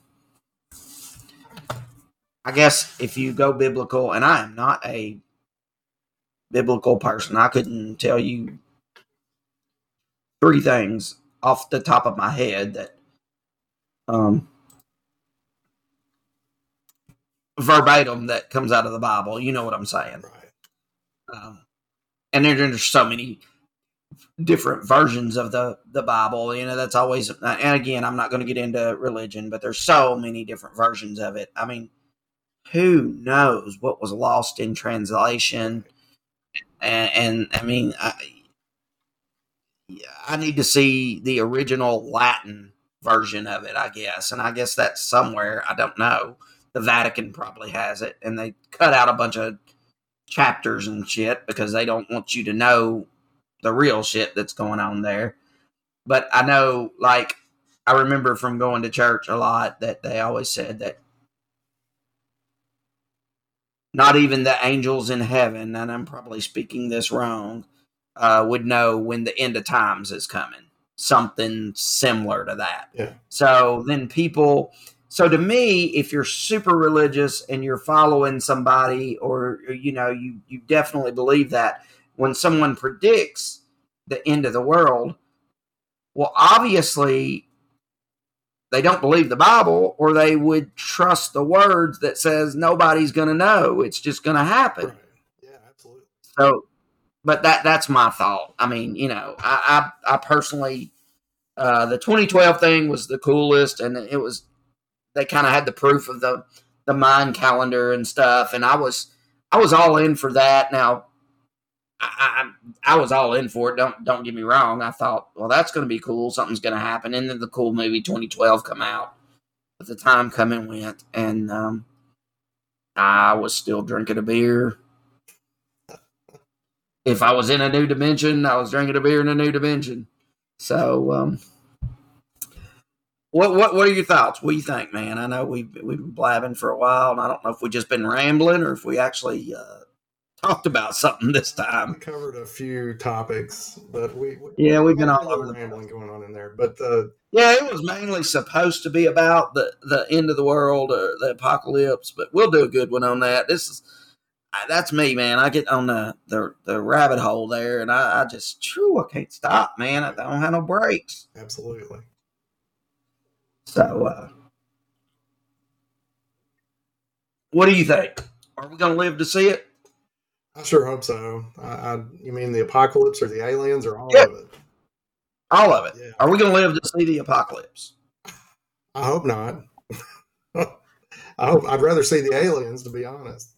I guess if you go biblical, and I am not a biblical person, I couldn't tell you three things off the top of my head that um, verbatim that comes out of the Bible. You know what I'm saying? Right. Um, and there, there's so many different versions of the the Bible. You know, that's always. And again, I'm not going to get into religion, but there's so many different versions of it. I mean, who knows what was lost in translation. And, and I mean, I, I need to see the original Latin version of it, I guess. And I guess that's somewhere. I don't know. The Vatican probably has it. And they cut out a bunch of chapters and shit because they don't want you to know the real shit that's going on there. But I know, like, I remember from going to church a lot that they always said that not even the angels in heaven, and I'm probably speaking this wrong, uh, would know when the end of times is coming. Something similar to that. Yeah. So then people, so to me, if you're super religious and you're following somebody, or you know, you you definitely believe that when someone predicts the end of the world, well, obviously they don't believe the Bible, or they would trust the words that says nobody's going to know. It's just going to happen. Right. Yeah, absolutely. So, but that that's my thought. I mean, you know, I I, I personally, uh, the 2012 thing was the coolest, and it was they kind of had the proof of the the Mayan calendar and stuff, and I was I was all in for that. Now, I, I, was all in for it. Don't don't get me wrong. I thought, well, that's going to be cool. Something's going to happen. And then the cool movie 2012 come out. But the time come and went, and um, I was still drinking a beer. If I was in a new dimension, I was drinking a beer in a new dimension. So, um, what what what are your thoughts? What do you think, man? I know we've we've been blabbing for a while, and I don't know if we've just been rambling or if we actually uh, talked about something this We time. covered a few topics, but we, we Yeah, we've been all over the rambling going on in there. But uh, Yeah, it was mainly supposed to be about the the end of the world or the apocalypse, but we'll do a good one on that. This is that's me, man. I get on the the, the rabbit hole there, and I, I just, true, I can't stop, man. I don't have no breaks. absolutely, So, uh, what do you think? Are we gonna live to see it? I sure hope so. I, I, you mean the apocalypse or the aliens or all Yeah. of it? All of it. Yeah. Are we gonna live to see the apocalypse? I hope not. I hope I'd rather see the aliens, to be honest.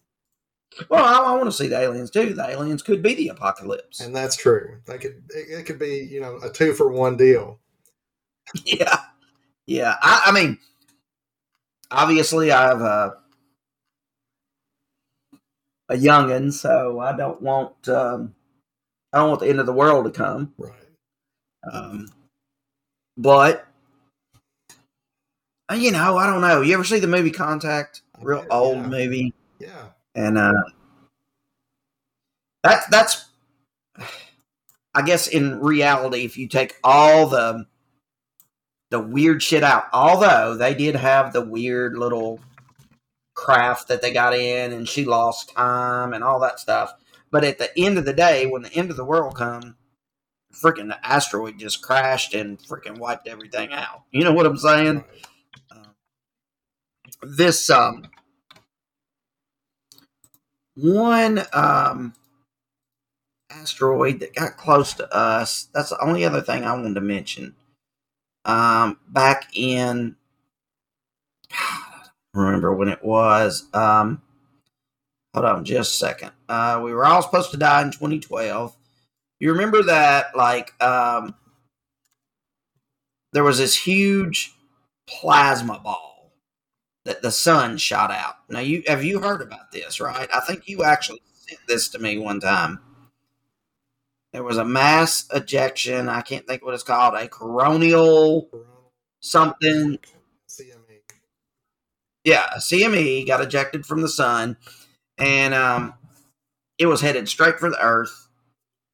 Well, I, I want to see the aliens too. The aliens could be the apocalypse. And that's true. They could it, it could be you know a two for one deal. yeah, yeah. I, I mean, obviously, I have a youngin, so I don't want um, I don't want the end of the world to come. Right. Um, but uh, you know, I don't know. You ever see the movie Contact? Real old yeah. movie, Yeah. and uh, that's that's. I guess in reality, if you take all the the weird shit out, although they did have the weird little craft that they got in, and she lost time and all that stuff. But at the end of the day, when the end of the world come, freaking the asteroid just crashed and freaking wiped everything out. You know what I'm saying? Right. this um one um asteroid that got close to us that's the only other thing i wanted to mention um back in remember when it was um hold on just a second uh we were all supposed to die in 2012 you remember that like um there was this huge plasma ball that the sun shot out. Now you have you heard about this, right? I think you actually sent this to me one time. There was a mass ejection, I can't think what it's called, a coronal something. Yeah, CME got ejected from the sun and um it was headed straight for the earth.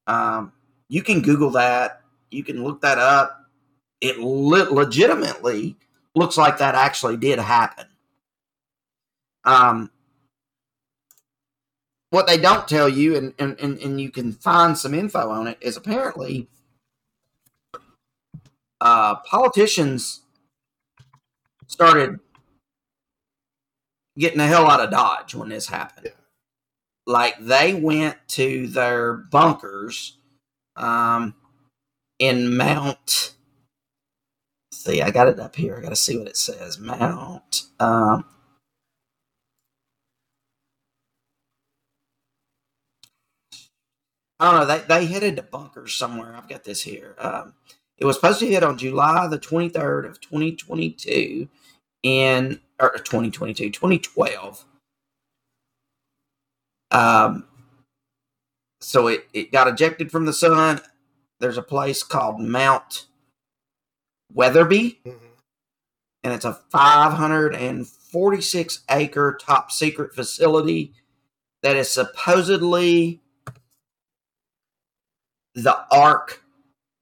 Um you can Google that. You can look that up. It le- legitimately looks like that actually did happen. Um, what they don't tell you, and, and, and, and you can find some info on it, is apparently uh, politicians started getting the hell out of Dodge when this happened. Yeah. Like they went to their bunkers um, in Mount. See, I got it up here. I got to see what it says. Mount. Um, I don't know. They, they headed to bunkers somewhere. I've got this here. Um, it was supposed to hit on July the 23rd of 2022 in or 2022 2012. Um, so it, it got ejected from the sun. There's a place called Mount Weatherby, Mhm. and it's a 546 acre top secret facility that is supposedly the arc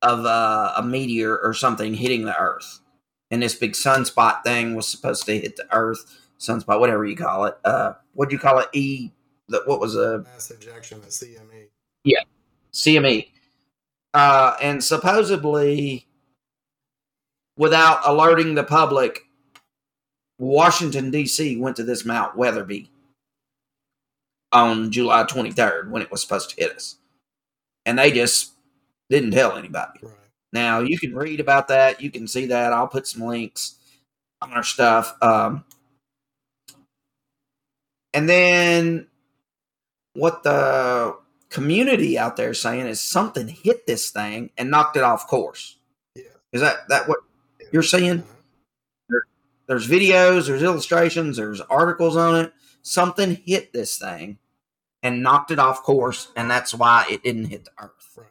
of uh, a meteor or something hitting the Earth. And this big sunspot thing was supposed to hit the Earth, sunspot, whatever you call it. Uh, what do you call it? E. The, what was a Mass ejection at. CME. CME. Uh, and supposedly, without alerting the public, Washington, D.C. went to this Mount Weatherby on July 23rd when it was supposed to hit us. And they just didn't tell anybody. Right. Now, you can read about that. You can see that. I'll put some links on our stuff. Um, and then what the community out there is saying is something hit this thing and knocked it off course. Yeah. Is that that what you're saying? Uh-huh. There's videos, there's illustrations, there's articles on it. Something hit this thing and knocked it off course, and that's why it didn't hit the earth. Right.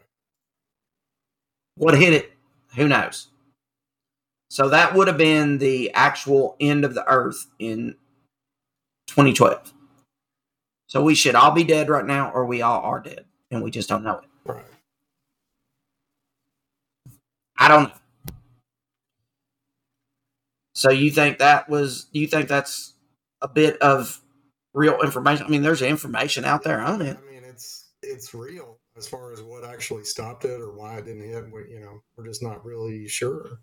What hit it? Who knows? So that would have been the actual end of the earth in 2012. So we should all be dead right now, or we all are dead, and we just don't know it. Right. I don't know. So you think that was? You think that's a bit of real information? I mean, there's information out there on it. I mean, it's it's real as far as what actually stopped it or why it didn't hit. We, you know, we're just not really sure.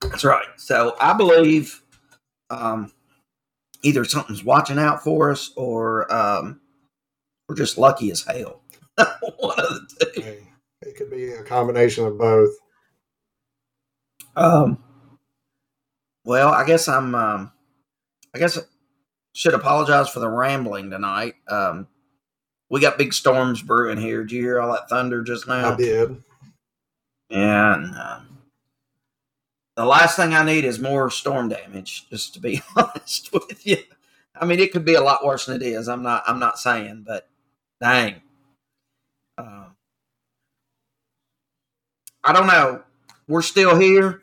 That's right. So I believe um, either something's watching out for us, or um, we're just lucky as hell. One of the two. Hey, it could be a combination of both. Um, well, I guess I'm. Um, I guess should apologize for the rambling tonight. Um, we got big storms brewing here. Did you hear all that thunder just now? I did. And um, the last thing I need is more storm damage. Just to be honest with you, I mean it could be a lot worse than it is. I'm not. I'm not saying, but dang. Um, I don't know. We're still here.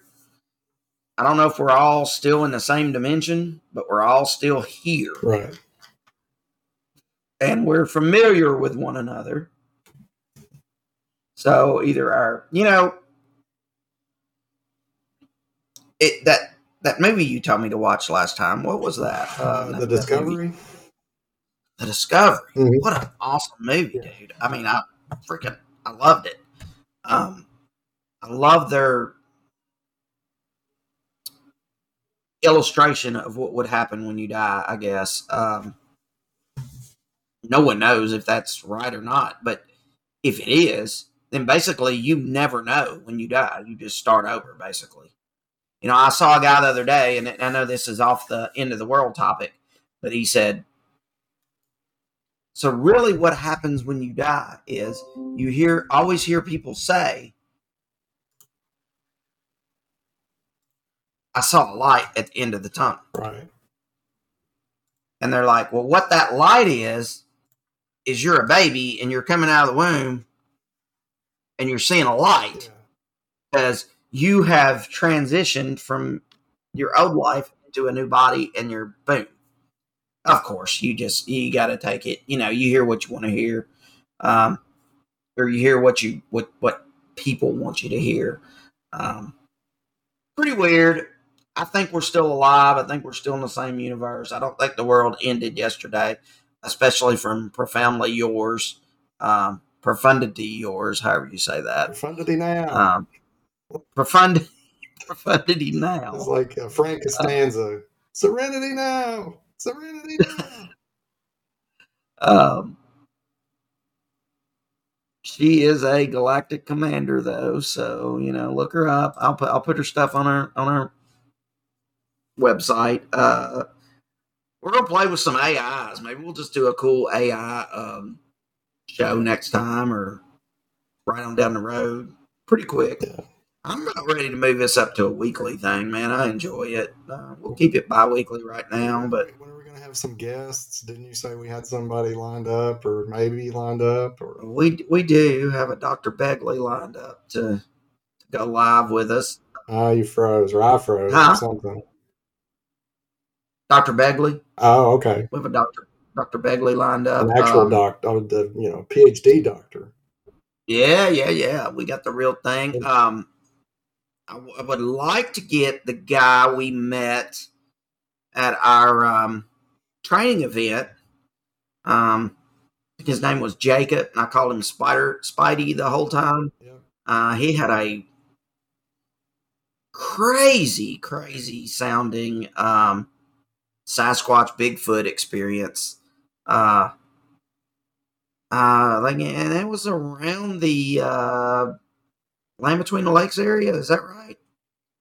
I don't know if we're all still in the same dimension, but we're all still here Right. and we're familiar with one another. So either our, you know, it that that movie you told me to watch last time. What was that? Uh, the that. Discovery. The Discovery. Mhm. What an awesome movie, dude. I mean, I freaking I loved it. Um, I love their illustration of what would happen when you die. I guess. Um, no one knows if that's right or not, but if it is, then basically you never know when you die. You just start over, basically. You know, I saw a guy the other day, and I know this is off the end of the world topic, but he said, so really what happens when you die is you hear always hear people say, I saw a light at the end of the tunnel. Right. And they're like, well, what that light is, is you're a baby and you're coming out of the womb and you're seeing a light Yeah. you have transitioned from your old life into a new body and you're boom. Of course, you just you got to take it. You know, you hear what you want to hear, um, or you hear what you what what people want you to hear. Um, pretty weird. I think we're still alive. I think we're still in the same universe. I don't think the world ended yesterday, especially from profoundly yours, um, profundity yours, however you say that. Profundity now. Um, profund, profundity now. it's like uh, Frank Costanza. Serenity now. Serenity now. Um, she is a galactic commander, though, so you know, look her up. I'll put I'll put her stuff on her on our website. Uh, we're gonna play with some AIs. Maybe we'll just do a cool AI um, show next time, or right on down the road, pretty quick. Yeah. I'm about ready to move this up to a weekly thing, man. I enjoy it. Uh, we'll keep it bi-weekly right now, but when are we going to have some guests? Didn't you say we had somebody lined up, or maybe lined up, or we we do have a Dr. Begley lined up to, to go live with us. ah, you froze, or I froze, Huh? or something? Dr. Begley, Oh, okay. we have a Dr. Dr. Begley lined up. An actual Um, doctor, oh, the you know PhD doctor. Yeah, yeah, yeah. We got the real thing. Um, I, w- I would like to get the guy we met at our um, training event. Um, his name was Jacob, and I called him Spider Spidey the whole time. Yep. Uh, he had a crazy, crazy sounding um, Sasquatch Bigfoot experience. Uh, uh, like, and it was around the uh, Land Between the Lakes area. Is that right?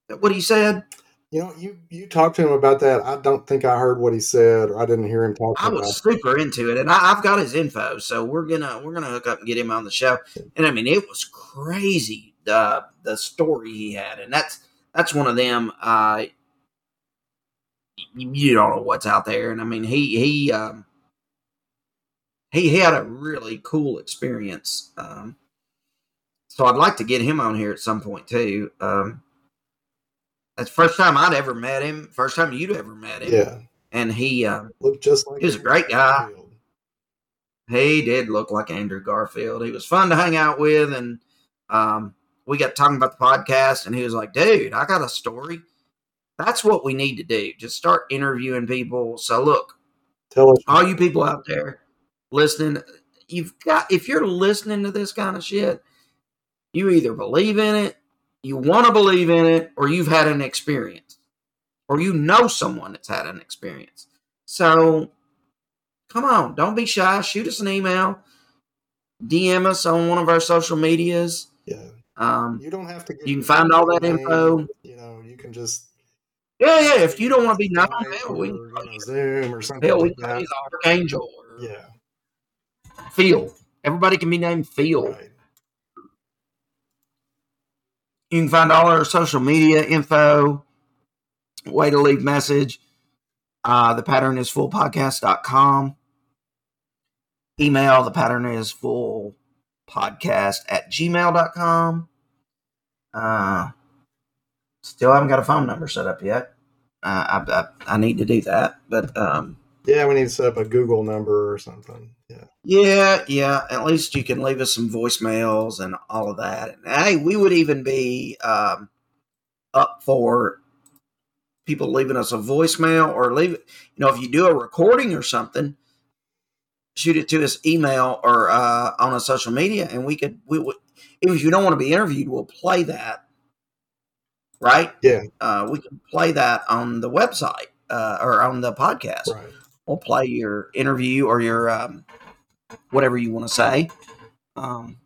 That what he said? You know, you you talked to him about that. I don't think I heard what he said, or I didn't hear him talk I was super into it, and I, I've got his info, so we're gonna we're gonna hook up and get him on the show. And I mean, it was crazy the the story he had, and that's that's one of them. Uh, you, don't know what's out there, and I mean, he he um, he had a really cool experience. Um, so I'd like to get him on here at some point too. Um, that's the first time I'd ever met him. First time you'd ever met him. Yeah, and he um, looked just like He was a great guy. Garfield. he did look like Andrew Garfield. He was fun to hang out with, and um, we got talking about the podcast, and he was like, "Dude, I got a story." That's what we need to do. Just start interviewing people. So look, Tell us. all you people out there listening, you've got if you're listening to this kind of shit, you either believe in it, you want to believe in it, or you've had an experience, or you know someone that's had an experience. So come on, don't be shy. Shoot us an email, DM us on one of our social medias. Yeah, Um, you don't have to. You can find all that your info. You know, you can just yeah, yeah. If you don't want to be known, hell, we you know, Zoom or something hell we like can that. use Archangel or Yeah, Phil. Everybody can be named Phil. right. You can find all our social media info, way to leave message. Uh, the pattern is full fullpodcast.com. Email the pattern is full podcast at gmail.com. Uh, still haven't got a phone number set up yet. Uh, I, I, I need to do that. But um, Yeah, we need to set up a Google number or something. Yeah, Yeah, yeah. At least you can leave us some voicemails and all of that. And hey, we would even be um, up for people leaving us a voicemail or leave it. You know, if you do a recording or something, shoot it to us email or uh, on a social media, and we could. We would if you don't want to be interviewed, we'll play that. Right? Yeah. Uh, we can play that on the website uh, or on the podcast right. we'll play your interview or your um, whatever you want to say. Um,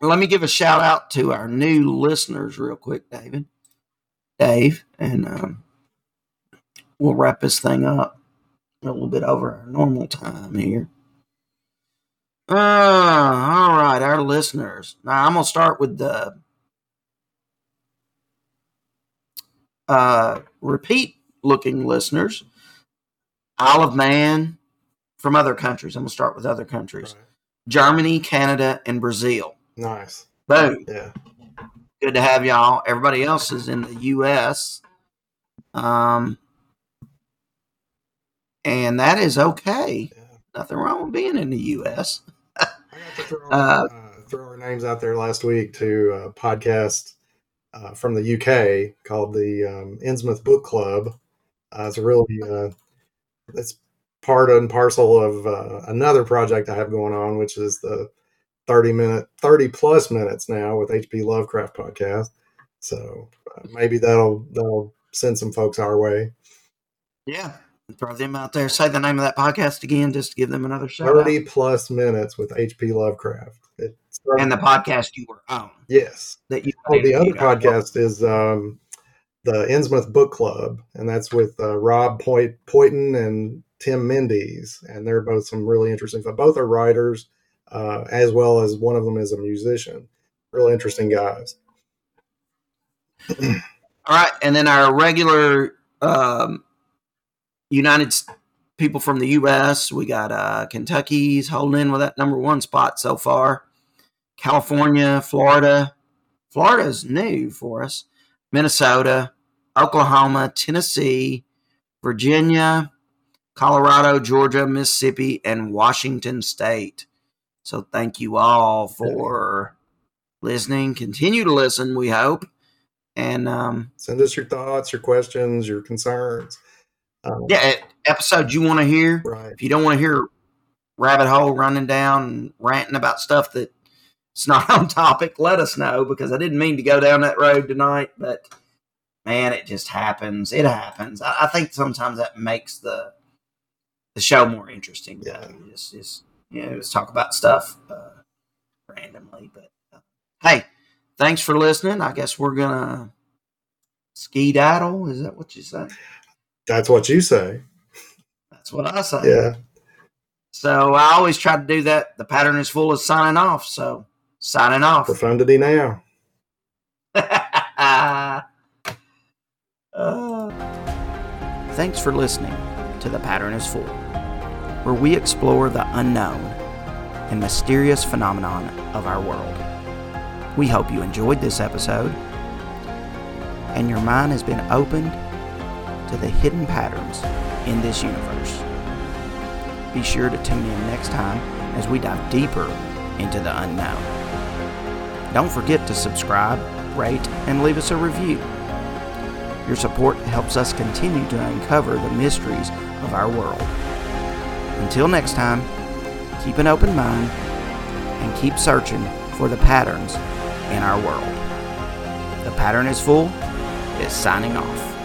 let me give a shout out to our new listeners real quick, David, Dave, and um, we'll wrap this thing up a little bit over our normal time here. Uh, all right, our listeners. Now I'm gonna start with the uh, repeat looking listeners. Isle of Man from other countries. I'm going to start with other countries right. Germany, Canada, and Brazil. Nice. Boom. Yeah. Good to have y'all. Everybody else is in the U.S. Um, and that is okay. yeah. Nothing wrong with being in the U.S. I got to throw, Uh, uh, throw our names out there last week to a podcast uh, from the UK called the um, Innsmouth Book Club. Uh, it's really uh, it's part and parcel of uh, another project I have going on, which is the thirty minute, thirty plus minutes now with HP Lovecraft podcast. So uh, maybe that'll that'll send some folks our way. Yeah. Throw them out there. Say the name of that podcast again, just to give them another shout out. Thirty plus minutes with HP Lovecraft. It's And the podcast you were on. yes. That you Oh, the other podcast is um, the Innsmouth Book Club, and that's with uh, Rob Poit- Poyton and Tim Mendees, and they're both some really interesting. Both are writers, uh, as well as one of them is a musician. Really interesting guys. All right, and then our regular um, United people from the U.S. We got uh, Kentucky's holding in with that number one spot so far. California, Florida. Florida's new for us. Minnesota, Oklahoma, Tennessee, Virginia, Colorado, Georgia, Mississippi, and Washington State. So thank you all for listening. Continue to listen, we hope. And um, send us your thoughts, your questions, your concerns. Um, yeah, episodes you want to hear. Right. If you don't want to hear rabbit hole running down and ranting about stuff that it's not on topic, let us know because I didn't mean to go down that road tonight, but man, it just happens. It happens. I, I think sometimes that makes the the show more interesting. Yeah. Just, just you know, just talk about stuff uh, randomly. But uh, hey, thanks for listening. I guess we're gonna skedaddle. Is that what you say? That's what you say. That's what I say. Yeah. So I always try to do that. The pattern is full of signing off. So signing off. Profundity now. uh, Thanks for listening to The Pattern is Full, where we explore the unknown and mysterious phenomenon of our world. We hope you enjoyed this episode and your mind has been opened to the hidden patterns in this universe. Be sure to tune in next time as we dive deeper into the unknown. Don't forget to subscribe, rate, and leave us a review. Your support helps us continue to uncover the mysteries of our world. Until next time, keep an open mind and keep searching for the patterns in our world. The pattern is full is signing off.